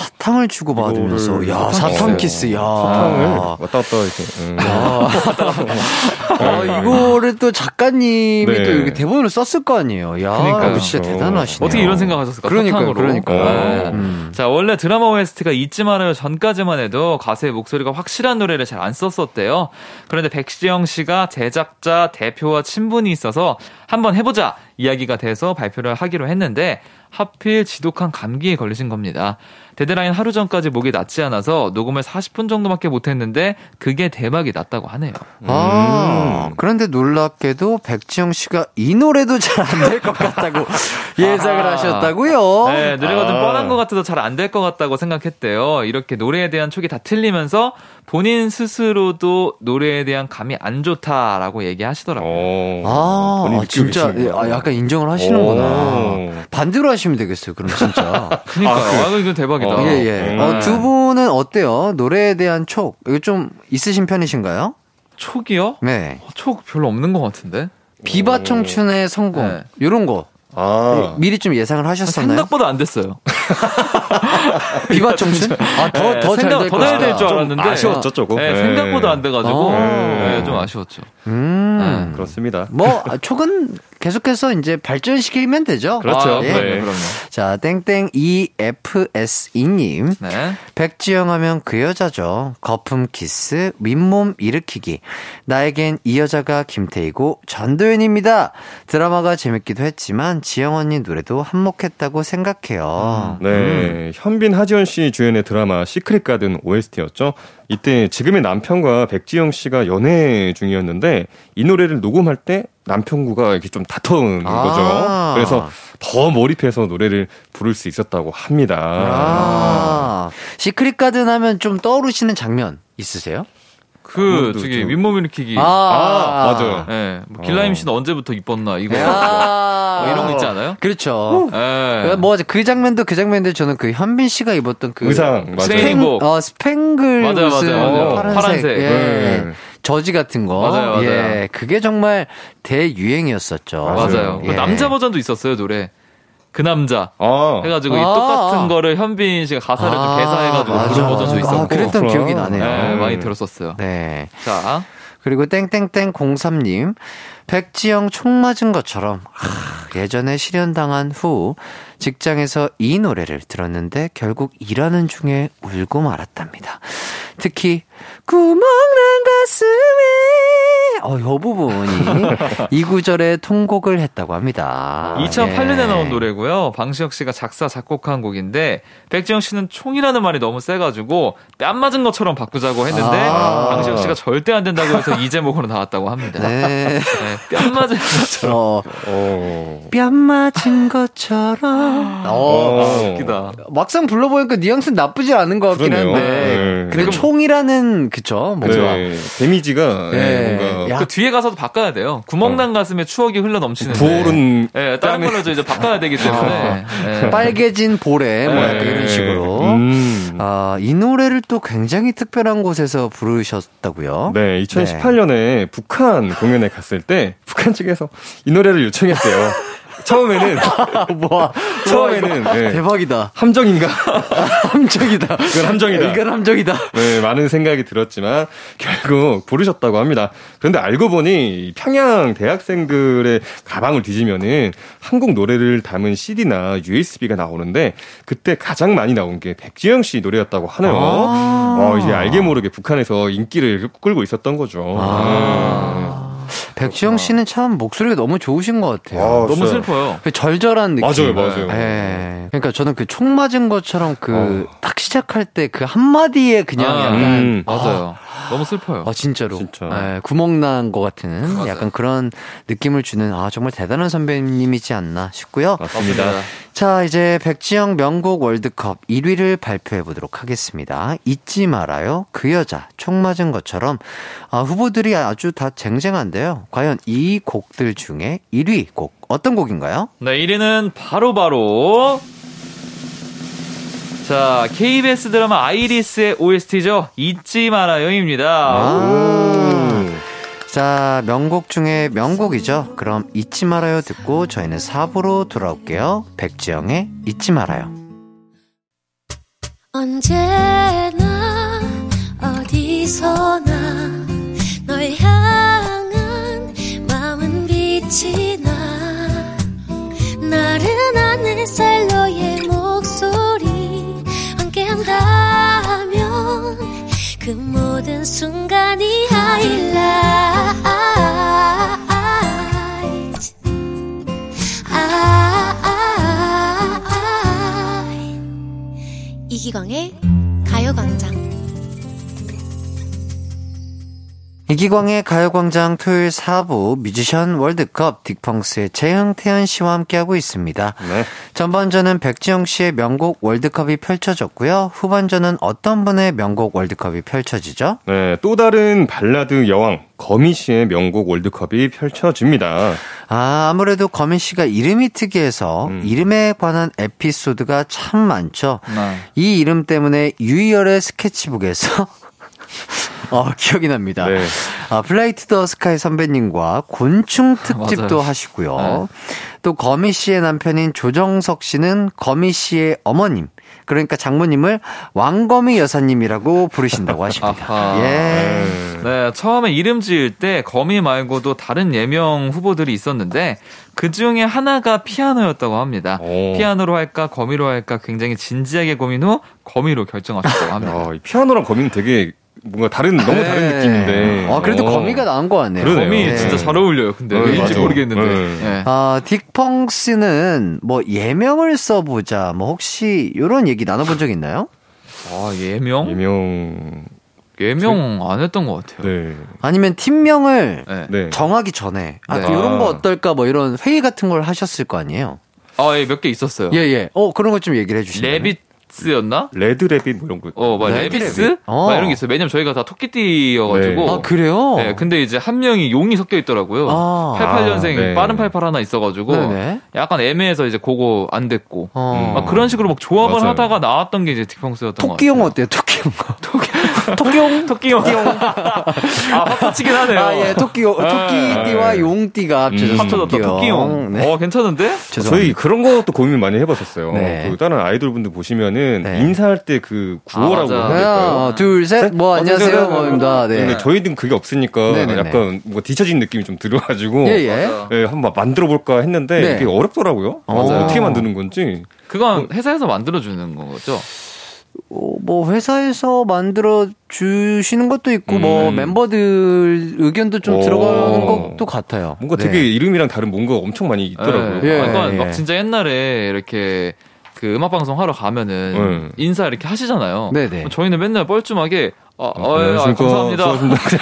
사탕을 주고 받으면서 야 사탕 사탕 키스. 야 사탕을 왔다 갔다 이렇게. 음. (laughs) 아, 이거를 또 작가님이 네. 또 이렇게 대본을 썼을 거 아니에요. 야 그러니까요. 진짜 대단하시네요. 어떻게 이런 생각하셨을까? 그러니까요, 사탕으로. 그러니까요. 네. 음. 자, 원래 드라마 OST가 잊지 말아요 전까지만 해도 가수의 목소리가 확실한 노래를 잘 안 썼었대요. 그런데 백지영 씨가 제작자 대표와 친분이 있어서 한번 해보자 이야기가 돼서 발표를 하기로 했는데 하필 지독한 감기에 걸리신 겁니다. 데드라인 하루 전까지 목이 낫지 않아서 녹음을 40분 정도밖에 못했는데 그게 대박이 났다고 하네요. 아, 그런데 놀랍게도 백지영 씨가 이 노래도 잘 안 될 것 같다고 (laughs) 예상을 아. 하셨다고요? 네, 노래가 좀 아. 뻔한 것 같아서 잘 안 될 것 같다고 생각했대요. 이렇게 노래에 대한 촉이 다 틀리면서 본인 스스로도 노래에 대한 감이 안 좋다라고 얘기하시더라고요. 어, 아, 아, 진짜 계시는구나. 아, 약간 인정을 하시는구나. 오. 반대로 하시면 되겠어요. 그럼 진짜. (laughs) 그러니까요. 아, 이거 대박이다. 어. 예, 예. 음. 어, 두 분은 어때요? 노래에 대한 촉, 이거 좀 있으신 편이신가요? 촉이요? 네. 어, 촉 별로 없는 것 같은데. 비바 청춘의 성공. 네. 요런 거. 아. 미리 좀 예상을 하셨었나요? 생각보다 안 됐어요. (laughs) (laughs) 비바 청춘? 아, 더, 네, 더잘 생각 될더잘 것이다. 될줄좀 알았는데. 아쉬웠죠, 조금. 네, 네. 생각보다 안 돼가지고. 아. 네, 좀 아쉬웠죠. 음. 그렇습니다. 뭐, 아, 촉은 계속해서 이제 발전시키면 되죠. 그렇죠. 아, 예. 그럼요, 네. 그럼요. 자, 땡땡 EFSE님. 네. 백지영 하면 그 여자죠. 거품 키스, 윗몸 일으키기. 나에겐 이 여자가 김태희고 전도연입니다. 드라마가 재밌기도 했지만 지영 언니 노래도 한몫했다고 생각해요. 네, 현빈 하지원 씨 주연의 드라마 시크릿 가든 OST였죠. 이때 지금의 남편과 백지영 씨가 연애 중이었는데 이 노래를 녹음할 때 남편분과 이렇게 좀 다퉜는 아. 거죠. 그래서 더 몰입해서 노래를 부를 수 있었다고 합니다. 아, 시크릿 가든 하면 좀 떠오르시는 장면 있으세요? 그, 그것도 저기, 좀- 윗몸 일으키기. 아, 맞아요. 예. 뭐 길라임 씨는 언제부터 이뻤나, 이거. 아. 뭐 이런 거 있지 않아요? 그렇죠. 예. 뭐, 그 장면도 그 장면인데 저는 그 현빈 씨가 입었던 그 의상, 맞아요. 트레이닝복. 어, 스팽글 맞아요, 무슨 맞아요, 맞아요. 파란색, 파란색. 예. 네. 저지 같은 거. 맞아요, 맞아요. 예. 그게 정말 대유행이었었죠. 맞아요. 그 예. 남자 버전도 있었어요, 노래. 그 남자. 아, 해가지고 이 아. 똑같은 거를 현빈 씨가 가사를 좀 아, 개사해가지고 맞아, 그런 맞아. 버전도 아, 있었고. 그랬던 그렇구나. 기억이 나네요. 네, 음. 많이 들었었어요. 네. 자, 그리고 땡땡땡 03님. 백지영 총 맞은 것처럼 하, 예전에 실연당한 후 직장에서 이 노래를 들었는데 결국 일하는 중에 울고 말았답니다. 특히 구멍난 가슴에 어, 요 부분이 이 구절에 통곡을 했다고 합니다. 2008년에 예. 나온 노래고요. 방시혁 씨가 작사 작곡한 곡인데 백지영 씨는 총이라는 말이 너무 세가지고 뺨 맞은 것처럼 바꾸자고 했는데 아. 방시혁 씨가 절대 안 된다고 해서 이 제목으로 나왔다고 합니다. 네. 네, 뺨 맞은 것처럼. 어, 어. 뺨 맞은 것처럼. 어, 어. 웃기다. 막상 불러보니까 뉘앙스는 나쁘지 않은 것 같긴 그러네요. 한데. 네. 근데 총이라는, 그쵸, 뭔가. 네. 데미지가 네. 네, 뭔가 야. 그 뒤에 가서도 바꿔야 돼요. 구멍난 가슴에 추억이 흘러 넘치는데. 부어오른 예, 다른 걸로 이제 바꿔야 되기 때문에. 예. 빨개진 볼에, 뭐 약간 네. 이런 식으로. 음. 아, 이 노래를 또 굉장히 특별한 곳에서 부르셨다고요? 네, 2018년에 북한 공연에 갔을 때 북한 측에서 이 노래를 요청했대요. (laughs) 처음에는 (laughs) 뭐, 처음에는 네. 대박이다. 함정인가? (laughs) 함정이다. 이건 함정이다. 이건 함정이다. 네, 많은 생각이 들었지만 결국 부르셨다고 합니다. 그런데 알고 보니 평양 대학생들의 가방을 뒤지면은 한국 노래를 담은 CD나 USB가 나오는데 그때 가장 많이 나온 게 백지영 씨 노래였다고 하네요. 아. 어, 이제 알게 모르게 북한에서 인기를 끌고 있었던 거죠. 아. 백지영 씨는 참 목소리가 너무 좋으신 것 같아요. 아, 너무 진짜. 슬퍼요. 그 절절한 느낌. 맞아요, 맞아요. 예. 그러니까 저는 그 총 맞은 것처럼 그딱 시작할 때 그 한마디에 그냥 아, 약간 음. 맞아요. 너무 슬퍼요. 아, 진짜로. 진짜. 예, 구멍 난 것 같은 맞아요. 약간 그런 느낌을 주는 아, 정말 대단한 선배님이지 않나 싶고요. 맞습니다. 자, 이제 백지영 명곡 월드컵 1위를 발표해 보도록 하겠습니다. 잊지 말아요. 그 여자. 총 맞은 것처럼 아, 후보들이 아주 다 쟁쟁한데요. 과연 이 곡들 중에 1위 곡 어떤 곡인가요? 네, 1위는 바로 바로 자, KBS 드라마 아이리스의 OST죠. 잊지 말아요입니다. 아. 자, 명곡 중에 명곡이죠. 그럼 잊지 말아요 듣고 저희는 4부로 돌아올게요. 백지영의 잊지 말아요. 언제나 어디서나 널 향한 마음은 빛이 나 나른한 햇살 너의 목소 그 모든 순간이 하이라이트 아, 이기광의 가요광장 이기광의 가요광장 토요일 4부 뮤지션 월드컵 딕펑스의 재흥 태연 씨와 함께하고 있습니다. 네. 전반전은 백지영 씨의 명곡 월드컵이 펼쳐졌고요. 후반전은 어떤 분의 명곡 월드컵이 펼쳐지죠? 네, 또 다른 발라드 여왕 거미 씨의 명곡 월드컵이 펼쳐집니다. 아, 아무래도 거민 씨가 이름이 특이해서 음. 이름에 관한 에피소드가 참 많죠. 네. 이 이름 때문에 유희열의 스케치북에서 어, 기억이 납니다. 네. 아, Fly to the Sky 선배님과 곤충 (laughs) 특집도 맞아요. 하시고요. 네. 또 거미 씨의 남편인 조정석 씨는 거미 씨의 어머님, 그러니까 장모님을 왕거미 여사님이라고 부르신다고 하십니다. (laughs) 아하. 예. 네, 처음에 이름 지을 때 거미 말고도 다른 예명 후보들이 있었는데 그 중에 하나가 피아노였다고 합니다. 오. 피아노로 할까 거미로 할까 굉장히 진지하게 고민 후 거미로 결정하셨다고 (laughs) 합니다. 야, 이 피아노랑 거미는 되게 뭔가 다른 너무 다른 네. 느낌인데. 아, 그래도 어. 거미가 나은 것 같네요. 그러네요. 거미 네. 진짜 잘 어울려요. 근데 네, 왜인지 맞아. 모르겠는데. 네. 네. 아, 딕펑스는 뭐 예명을 써보자. 뭐 혹시 이런 얘기 나눠본 적 있나요? 아 예명? 예명. 예명 안 했던 것 같아요. 네. 아니면 팀명을 네. 네. 정하기 전에 아, 네. 이런 거 어떨까 뭐 이런 회의 같은 걸 하셨을 거 아니에요? 아, 예, 몇 개 있었어요. 예, 예. 어, 그런 것 좀 얘기를 해주시면. rabbits였나? Red rabbit 뭐 이런 거. 어, 막 rabbit, rabbits? rabbit. 어. 막 이런 게 있어요. 왜냐면 저희가 다 토끼띠여가지고. 네. 아, 그래요? 네, 근데 이제 한 명이 용이 섞여 있더라고요. 아. 88년생 아, 네. 빠른 88 하나 있어가지고 네네. 약간 애매해서 이제 그거 안 됐고 어. 막 그런 식으로 막 조합을 맞아요. 하다가 나왔던 게 이제 딕펑스였던 것 토끼용 같아요. 어때요? 토끼 용. 토끼. (laughs) 토끼용 토끼용 아 합치긴 하네요. 아, 예, 토끼, 토끼띠와 네. 용띠가 합쳐져서 음. 합쳐졌다 토끼용. 네. 어 괜찮은데? 죄송합니다. 저희 그런 것도 고민 많이 해봤었어요. 네. 그 다른 아이돌 분들 보시면은 네. 인사할 때 그 구호라고 아. 해야 될까요? 하나, 둘, 셋, 뭐, 어, 안녕하세요. 뭐입니다. 네. 근데 저희는 그게 없으니까 네네네. 약간 뭐 뒤처진 느낌이 좀 들어가지고 예, 예. 예, 한번 만들어 볼까 했는데 네. 이게 어렵더라고요. 맞아요. 어떻게 만드는 건지. 그건 회사에서 만들어주는 거죠. 어, 뭐 회사에서 만들어 주시는 것도 있고 뭐 멤버들 의견도 좀 오. 들어가는 것도 같아요. 뭔가 네. 되게 이름이랑 다른 뭔가 엄청 많이 있더라고요. 예. 예, 아, 그러니까 예. 막 진짜 옛날에 이렇게 그 음악 방송 하러 가면은 음. 인사 이렇게 하시잖아요. 네네. 저희는 맨날 뻘쭘하게 아, 아, 예, (laughs) 아. 감사합니다.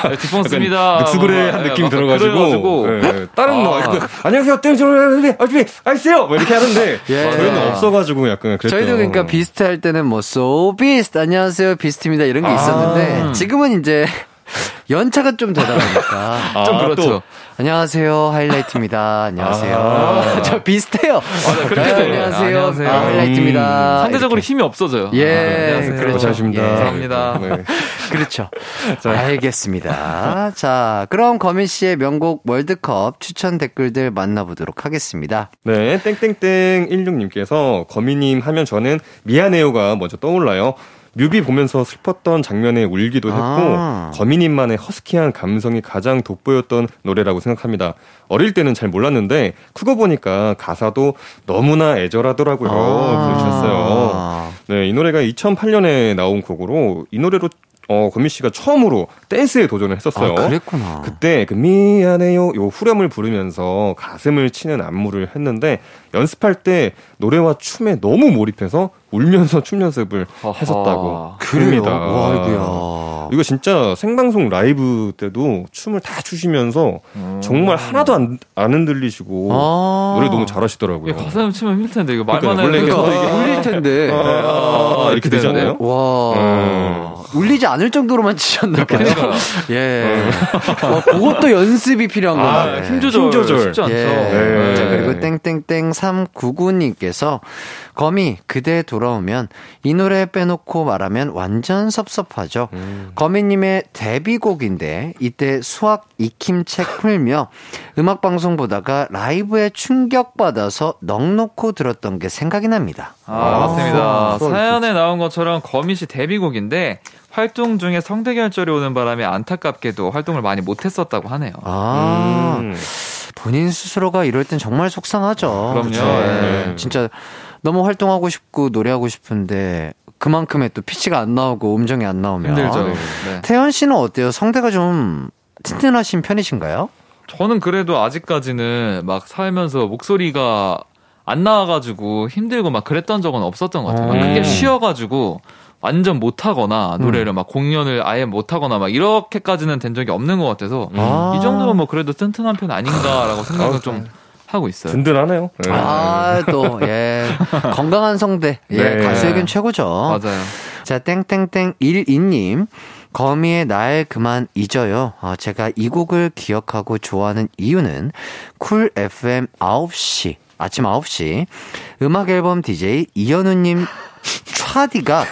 네, 뒷봉습니다. 늑수그레 한 뭐, 느낌 예, 들어가지고. 예. 다른 뭐, 아. 약간, 안녕하세요. 땡땡, 어차피, 아이스요! 뭐 이렇게 하는데, (laughs) 예. 저희는 없어가지고 약간 그랬죠. 저희도 그러니까 비스트 할 때는 뭐 so beast 안녕하세요 비스트입니다 이런 게 아. 있었는데 지금은 이제 (laughs) 연차가 좀 되다 보니까 아, 좀 그렇죠. 또 안녕하세요 하이라이트입니다 안녕하세요 아. 저 비슷해요 그렇게 네, 돼요. 안녕하세요, 안녕하세요. 아, 하이라이트입니다 상대적으로 이렇게. 힘이 없어져요. 예, 아, 안녕하세요. 그렇죠. 고생하십니다. 예. 감사합니다. 네. 그렇죠. (laughs) 알겠습니다. 자, 그럼 거민 씨의 명곡 월드컵 추천 댓글들 만나보도록 하겠습니다. 네, 땡땡땡 16님께서 거미님 하면 저는 미안해요가 먼저 떠올라요. 뮤비 보면서 슬펐던 장면에 울기도 했고 아. 거미님만의 허스키한 감성이 가장 돋보였던 노래라고 생각합니다. 어릴 때는 잘 몰랐는데 크고 보니까 가사도 너무나 애절하더라고요. 아. 보내주셨어요. 네, 이 노래가 2008년에 나온 곡으로 이 노래로 어, 거미 씨가 처음으로 댄스에 도전을 했었어요. 아, 그랬구나. 그때 그 미안해요 요 후렴을 부르면서 가슴을 치는 안무를 했는데 연습할 때 노래와 춤에 너무 몰입해서 울면서 춤 연습을 허허. 했었다고 그래요? 합니다. 와, 아이고야. 이거 진짜 생방송 라이브 때도 춤을 다 추시면서 음. 정말 하나도 안, 안 흔들리시고 아. 노래 너무 잘하시더라고요. 이게 가사를 치면 힘들 텐데 이거 말만 그러니까 원래 해도 이게 이게 울릴 텐데. 아, 이렇게 되지 않나요? 와. 음. 울리지 않을 정도로만 치셨나 봐요. 그러니까요. (laughs) 예. 와, 그것도 연습이 필요한 아, 건데. 힘 조절 힘 조절. 쉽지 않죠. 예. 네. 자, 그리고 땡땡땡 399님께서 거미 그대 돌아오면 이 노래 빼놓고 말하면 완전 섭섭하죠. 음. 거미님의 데뷔곡인데 이때 수학 익힘책 풀며 음악 방송 보다가 라이브에 충격 받아서 넉넉고 들었던 게 생각이 납니다. 아, 맞습니다. 아, 사연에 나온 것처럼 거미 씨 데뷔곡인데 활동 중에 성대결절이 오는 바람에 안타깝게도 활동을 많이 못했었다고 하네요. 아, 음. 본인 스스로가 이럴 땐 정말 속상하죠. 그럼요. 네. 예. 진짜 너무 활동하고 싶고 노래하고 싶은데 그만큼의 또 피치가 안 나오고 음정이 안 나오면 힘들죠. 네. 태연 씨는 어때요? 성대가 좀 튼튼하신 편이신가요? 저는 그래도 아직까지는 막 살면서 목소리가 안 나와가지고 힘들고 막 그랬던 적은 없었던 것 같아요. 막 음. 쉬어가지고 완전 못하거나 노래를 막 공연을 아예 못하거나 막 이렇게까지는 된 적이 없는 것 같아서 아. 이 정도면 뭐 그래도 튼튼한 편 아닌가라고 생각은 좀 하고 있어요. 든든하네요. 네. 아, 또, 예. (laughs) 건강한 성대. 예, 네. 가수에겐 최고죠. 맞아요. 자, 땡땡땡 12님. 거미의 날 그만 잊어요. 아, 제가 이 곡을 기억하고 좋아하는 이유는 쿨 FM 9시, 아침 9시 음악 앨범 DJ 이현우님 (laughs) 촤디가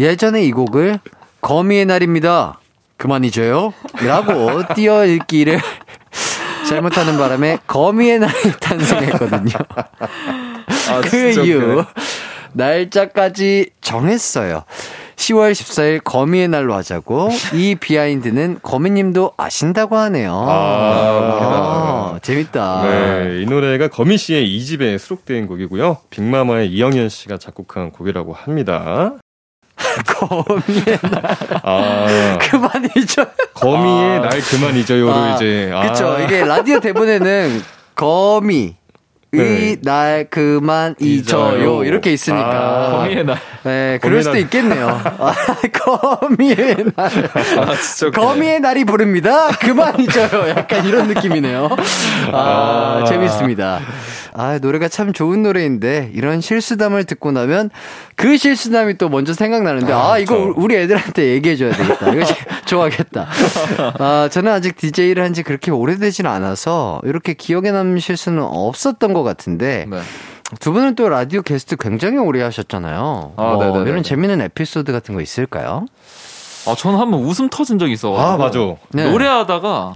예전에 이 곡을 거미의 날입니다. 그만 잊어요. 라고 (laughs) 띄어 읽기를 잘못하는 바람에 거미의 날이 (laughs) 탄생했거든요. 그 이후 날짜까지 정했어요. 10월 14일 거미의 날로 하자고 이 비하인드는 거미님도 아신다고 하네요. 아, 재밌다. 네, 이 노래가 거미 씨의 2집에 수록된 곡이고요. 빅마마의 이영현 씨가 작곡한 곡이라고 합니다. (laughs) 거미의 날 아, 그만 잊어. 거미의 날 그만 잊어요로 아, 이제. 아, 그쵸. 이게 라디오 대본에는 거미 네. 의날 그만 잊어요 잊어요. 이렇게 있으니까 아. 거미의 날. 네 그럴 수도 날. 있겠네요 (laughs) 아, 거미의 날 아. 거미의 날이 부릅니다. 그만 잊어요. 약간 이런 느낌이네요. 아, 아. 재밌습니다. 아, 노래가 참 좋은 노래인데, 이런 실수담을 듣고 나면 그 실수담이 또 먼저 생각나는데, 아, 이거 그렇죠. 우리 애들한테 얘기해 줘야 되겠다. 이거 (laughs) 좋아하겠다. 아, 저는 아직 DJ를 한 지 그렇게 오래되진 않아서, 이렇게 기억에 남는 실수는 없었던 것 같은데, 네. 두 분은 또 라디오 게스트 굉장히 오래 하셨잖아요. 아, 뭐 네네네. 이런 재밌는 에피소드 같은 거 있을까요? 아, 저는 한번 웃음 터진 적이 있어가지고. 아, 맞아. 네. 노래하다가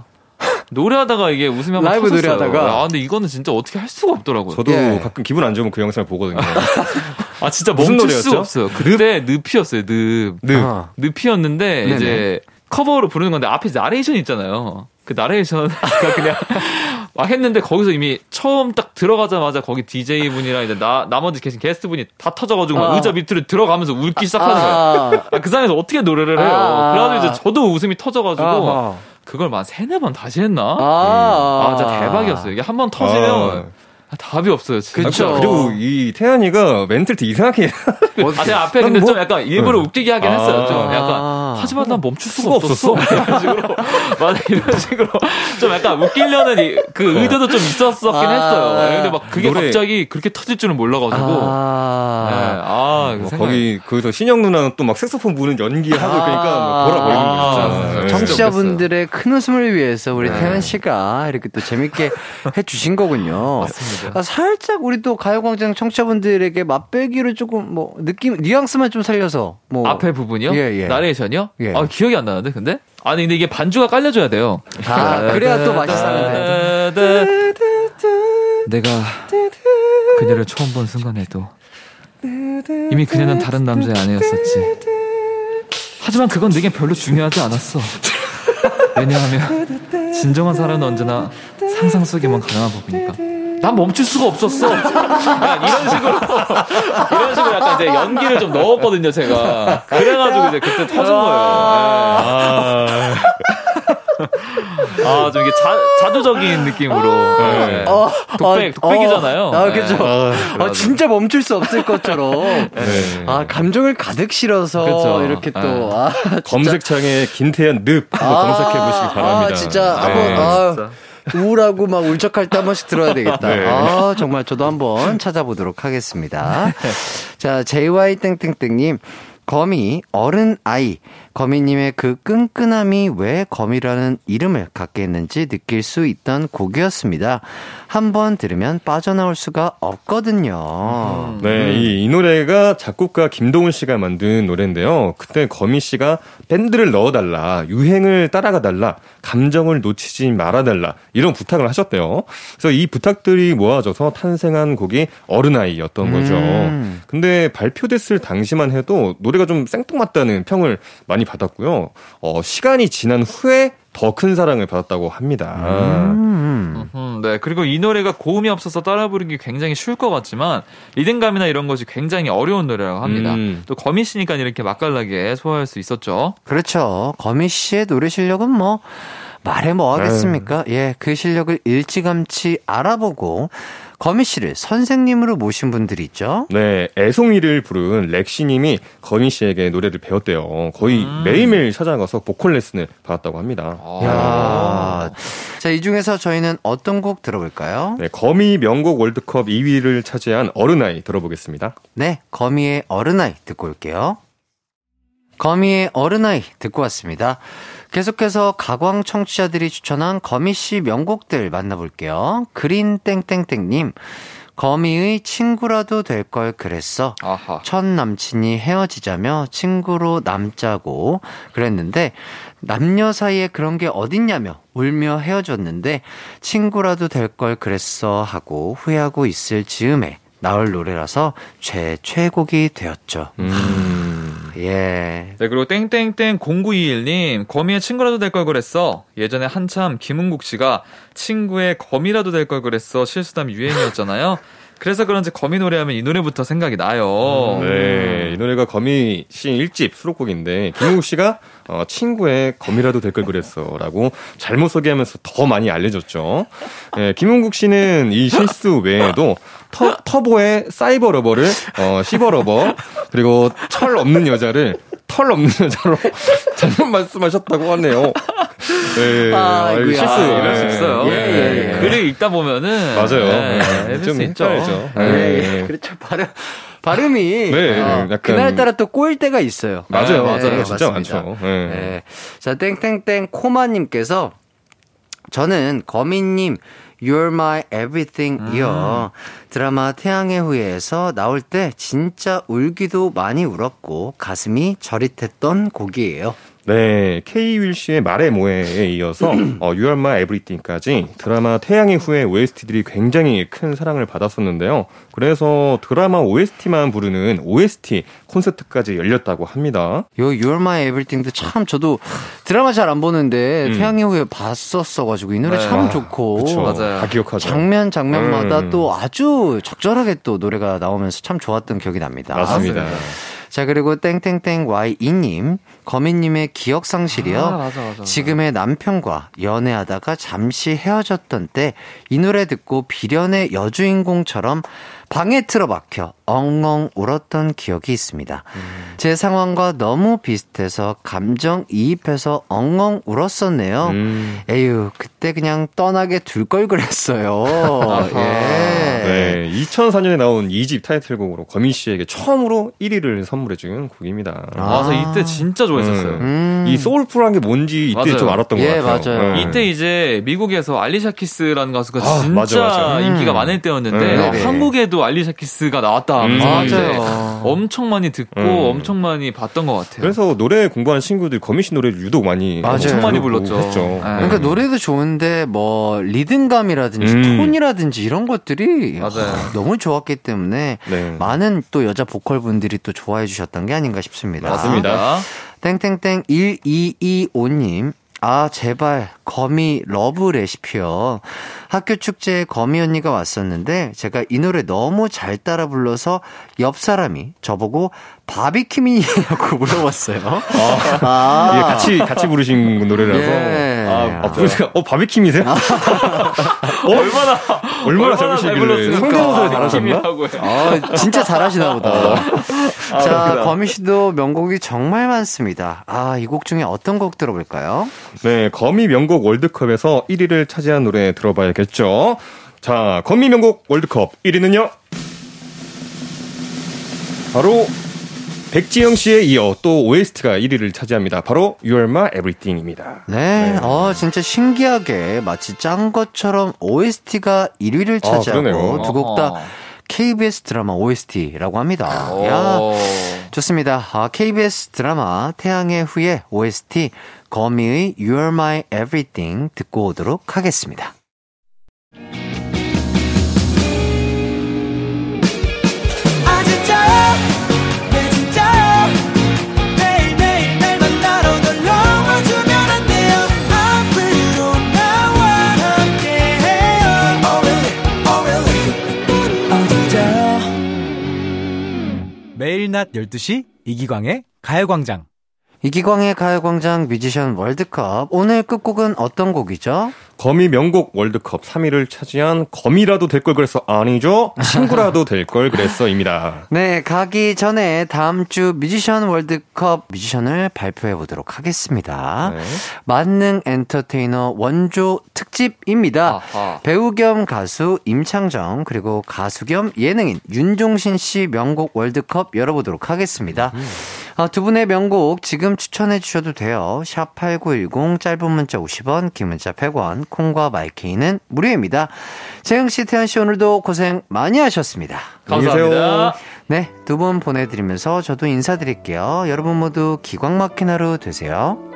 노래하다가 이게 웃음이 한번 라이브 터졌어요. 노래하다가? 아 근데 이거는 진짜 어떻게 할 수가 없더라고요. 저도 예. 가끔 기분 안 좋으면 그 영상을 보거든요. (laughs) 아 진짜 멈출 노래였죠? 수가 없어요. 그때 늪이었어요. 늪. 네. 아. 늪이었는데 네네. 이제 커버로 부르는 건데 앞에 나레이션 있잖아요. 그 나레이션가 (laughs) 그냥 (laughs) 막 했는데 거기서 이미 처음 딱 들어가자마자 거기 DJ 분이랑 이제 나 나머지 계신 게스트 분이 다 터져가지고 막 아. 의자 밑으로 들어가면서 울기 시작하는 거예요. 아. 아, 그 상황에서 어떻게 노래를 해요? 아. 그래가지고 이제 저도 웃음이 터져가지고 아하. 그걸 막 세네 번 다시 했나? 아, 아, 진짜 대박이었어요. 이게 한 번 터지면 답이 없어요. 진짜. 그쵸. 아, 그리고 이 태연이가 멘트를 되게 이상하게 아, 제가 앞에 근데 뭐- 좀 약간 일부러 웃기게 하긴 아. 했어요. 좀 아. 약간 하지만 난 멈출 수가, 수가 없었어. 없었어. 이런 식으로 (laughs) 맞아 이런 식으로 좀 약간 웃기려는 이- 그 의도도 좀 있었었긴 아. 했어요. 근데 막 그게 노래- 갑자기 그렇게 터질 줄은 몰라가지고. 아. 네. 아, 뭐그 생각- 거기 거기서 신영 누나는 또 막 색소폰 부는 연기하고 그러니까 뭐 돌아버리는 아. 진짜 네. 청취자분들의 큰 웃음을 위해서 우리 네. 태연 씨가 이렇게 또 재밌게 해주신 거군요. 맞습니다. 아, 살짝 우리 또 가요광장 청취자분들에게 맛배기로 조금 뭐 느낌 뉘앙스만 좀 살려서 뭐 앞에 부분이요? 예, 예. 나레이션이요? 예. 아, 기억이 안 나는데, 근데? 아니, 근데 이게 반주가 깔려줘야 돼요. 아, 그래야 또 맛이 사는데. 내가 그녀를 처음 본 순간에도 이미 그녀는 다른 남자의 아내였었지. 하지만 그건 내겐 별로 중요하지 않았어. 왜냐하면 진정한 사랑은 언제나 상상 속에만 가능한 법이니까. 난 멈출 수가 없었어. 약간 이런 식으로 이런 식으로 약간 이제 연기를 좀 넣었거든요, 제가. 그래가지고 이제 그때 터진 거예요. 네. 아, 좀 이게 자, 자조적인 느낌으로. 네. 어, 독백, 어, 독백이잖아요. 아, 그죠. 네. 아, 진짜 멈출 수 없을 것처럼. 네. 아, 감정을 가득 실어서 그쵸. 이렇게 또, 네. 아. 검색창에 김태현 늪 한번 검색해 보시기 바랍니다. 아, 진짜 네. 한번, 아, 진짜. 우울하고 막 울적할 때 한 번씩 들어야 (laughs) 되겠다. 네. 아, 정말 저도 한번 찾아보도록 하겠습니다. (laughs) 자, JY땡땡땡님. 거미, 어른 아이. 거미님의 그 끈끈함이 왜 거미라는 이름을 갖게 했는지 느낄 수 있던 곡이었습니다. 한 번 들으면 빠져나올 수가 없거든요. 네, 이, 이 노래가 작곡가 김동훈 씨가 만든 노래인데요. 그때 거미 씨가 밴드를 넣어달라, 유행을 따라가달라, 감정을 놓치지 말아달라, 이런 부탁을 하셨대요. 그래서 이 부탁들이 모아져서 탄생한 곡이 어른아이였던 거죠. 음. 근데 발표됐을 당시만 해도 노래가 좀 생뚱맞다는 평을 많이 받았고요. 어, 시간이 지난 후에 더큰 사랑을 받았다고 합니다. 음. 음, 네. 그리고 이 노래가 고음이 없어서 따라 부르기 굉장히 쉬울 것 같지만 리듬감이나 이런 것이 굉장히 어려운 노래라고 합니다. 음. 또 거미 씨니까 이렇게 맛깔나게 소화할 수 있었죠. 그렇죠. 거미 씨의 노래 실력은 뭐 말해 뭐 하겠습니까? 예, 그 실력을 일찌감치 알아보고 거미 씨를 선생님으로 모신 분들이 있죠. 네, 애송이를 부른 렉시님이 거미 씨에게 노래를 배웠대요. 거의 음. 매일매일 찾아가서 보컬 레슨을 받았다고 합니다. 야. 자, 이 중에서 저희는 어떤 곡 들어볼까요? 네, 거미 명곡 월드컵 2위를 차지한 어른아이 들어보겠습니다. 네, 거미의 어른아이 듣고 올게요. 거미의 어른아이 듣고 왔습니다. 계속해서 가광 청취자들이 추천한 거미 씨 명곡들 만나볼게요. 그린 땡땡땡님, 거미의 친구라도 될 걸 그랬어. 아하. 첫 남친이 헤어지자며 친구로 남자고 그랬는데 남녀 사이에 그런 게 어딨냐며 울며 헤어졌는데 친구라도 될 걸 그랬어 하고 후회하고 있을 즈음에 나올 노래라서 제 최애곡이 되었죠. 음. 예. 네, 그리고 땡땡땡 0921님, 거미의 친구라도 될 걸 그랬어. 예전에 한참 김은국 씨가 친구의 거미라도 될 걸 그랬어. 실수담 유행이었잖아요. 그래서 그런지 거미 노래하면 이 노래부터 생각이 나요. 네, 이 노래가 거미 씨 1집 수록곡인데 김웅국 씨가 어, 친구의 거미라도 될 걸 그랬어라고 잘못 소개하면서 더 많이 알려졌죠. 네, 김흥국 씨는 이 실수 외에도 터, 터보의 Cyber Lover를 어, 시버 Lover 그리고 철 없는 여자를 털 없는 여자로 (laughs) 잘못 말씀하셨다고 하네요. 네, 아이고야. 실수 이럴 수 있어요. 예, 예, 예. 글을 읽다 보면은 맞아요. 네, 네, 해줄 좀수 있죠. 예, 네. 예. 그렇죠. 발음, 발음이. 네, 어, 약간- 그날따라 또 꼬일 때가 있어요. 맞아요, 네, 맞아요. 진짜 맞습니다. 많죠. 네. 네. 자, 땡땡땡 코마님께서 저는 거미님 You're my everything이요. 드라마 태양의 후예에서 나올 때 진짜 울기도 많이 울었고 가슴이 저릿했던 곡이에요. 네, 케이 윌 씨의 말의 모해에 이어서 (clears throat) 어, You Are My Everything까지 드라마 태양의 후예 OST들이 굉장히 큰 사랑을 받았었는데요. 그래서 드라마 OST만 부르는 OST 콘서트까지 열렸다고 합니다. 요 You're My Everything도 참 저도 드라마 잘 안 보는데 음. 태양의 후예 봤었어가지고 이 노래 네. 참 아, 좋고 그쵸. 맞아요. 다 기억하죠. 장면 장면마다 음. 또 아주 적절하게 또 노래가 나오면서 참 좋았던 기억이 납니다. 맞습니다. 자 그리고 땡땡땡 Y2님 거민님의 기억 상실이요. 아, 맞아, 맞아, 맞아. 지금의 남편과 연애하다가 잠시 헤어졌던 때 이 노래 듣고 비련의 여주인공처럼 방에 틀어박혀 엉엉 울었던 기억이 있습니다. 음. 제 상황과 너무 비슷해서 감정 이입해서 엉엉 울었었네요. 음. 에휴, 그때 그냥 떠나게 둘 걸 그랬어요. (laughs) 예. 네, 2004년에 나온 2집 타이틀곡으로 거민 씨에게 처음으로 1위를 선물해준 곡입니다. 아. 맞아, 이때 진짜 좋아했었어요. 음. 이 소울풀한 게 뭔지 이때 맞아요. 좀 알았던 예, 것 같아요. 맞아요. 네. 이때 이제 미국에서 알리샤 키스라는 가수가 아, 진짜 맞아, 맞아. 인기가 음. 많을 때였는데 네, 어, 네. 한국에도 알리샤 키스가 나왔다 음, 맞아요. 엄청 많이 듣고 음. 엄청 많이 봤던 것 같아요. 그래서 노래 공부한 친구들 거미 씨 노래를 유독 많이 맞아요. 엄청 많이 부르고 불렀죠. 했죠. 네. 그러니까 노래도 좋은데 뭐 리듬감이라든지 음. 톤이라든지 이런 것들이 맞아요. 아, 너무 좋았기 때문에 네. 많은 또 여자 보컬 분들이 또 좋아해 주셨던 게 아닌가 싶습니다. 맞습니다. 땡땡땡 1225님. 아, 제발, 거미 Love Recipe요. 학교 축제에 거미 언니가 왔었는데, 제가 이 노래 너무 잘 따라 불러서 옆 사람이 저보고 바비킴이냐고 (laughs) 물어봤어요. 아, 이게 같이 같이 부르신 노래라서 예. 아, 아 부르니까 어 바비킴이세요? (laughs) 어, 얼마나 얼마나 잘 잘하시길래 불렀을까? 성대모사를 잘하셨나? 아, 진짜 잘하시나 보다. 자, 그렇구나. 거미 씨도 명곡이 정말 많습니다. 아, 이 곡 중에 어떤 곡 들어볼까요? 네, 거미 명곡 월드컵에서 1위를 차지한 노래 들어봐야겠죠. 자, 거미 명곡 월드컵 1위는요. 바로 백지영 씨에 이어 또 OST가 1위를 차지합니다. 바로 You Are My Everything입니다. 네, 어, 진짜 신기하게 마치 짠 것처럼 OST가 1위를 아, 차지하고 그러네요. 두곡 다. KBS 드라마 OST라고 합니다. 오. 야, 좋습니다. 아, KBS 드라마 태양의 후예 OST 거미의 You're My Everything 듣고 오도록 하겠습니다. 매일 낮 12시 이기광의 가요광장. 이기광의 가요광장 뮤지션 월드컵 오늘 끝곡은 어떤 곡이죠? 거미 명곡 월드컵 3위를 차지한 거미라도 될 걸 그랬어 아니죠? 친구라도 (laughs) 될 걸 그랬어입니다. 네, 가기 전에 다음 주 뮤지션 월드컵 뮤지션을 발표해 보도록 하겠습니다. 네. 만능 엔터테이너 원조 특집입니다. 아하. 배우 겸 가수 임창정 그리고 가수 겸 예능인 윤종신 씨 명곡 월드컵 열어보도록 하겠습니다. 아, 두 분의 명곡 지금 추천해 주셔도 돼요. 샵 8910 짧은 문자 50원, 긴 문자 100원, 콩과 마이케이는 무료입니다. 재영 씨, 태연 씨 오늘도 고생 많이 하셨습니다. 감사합니다. 네, 두 분 보내드리면서 저도 인사드릴게요. 여러분 모두 기광 막힌 하루 되세요.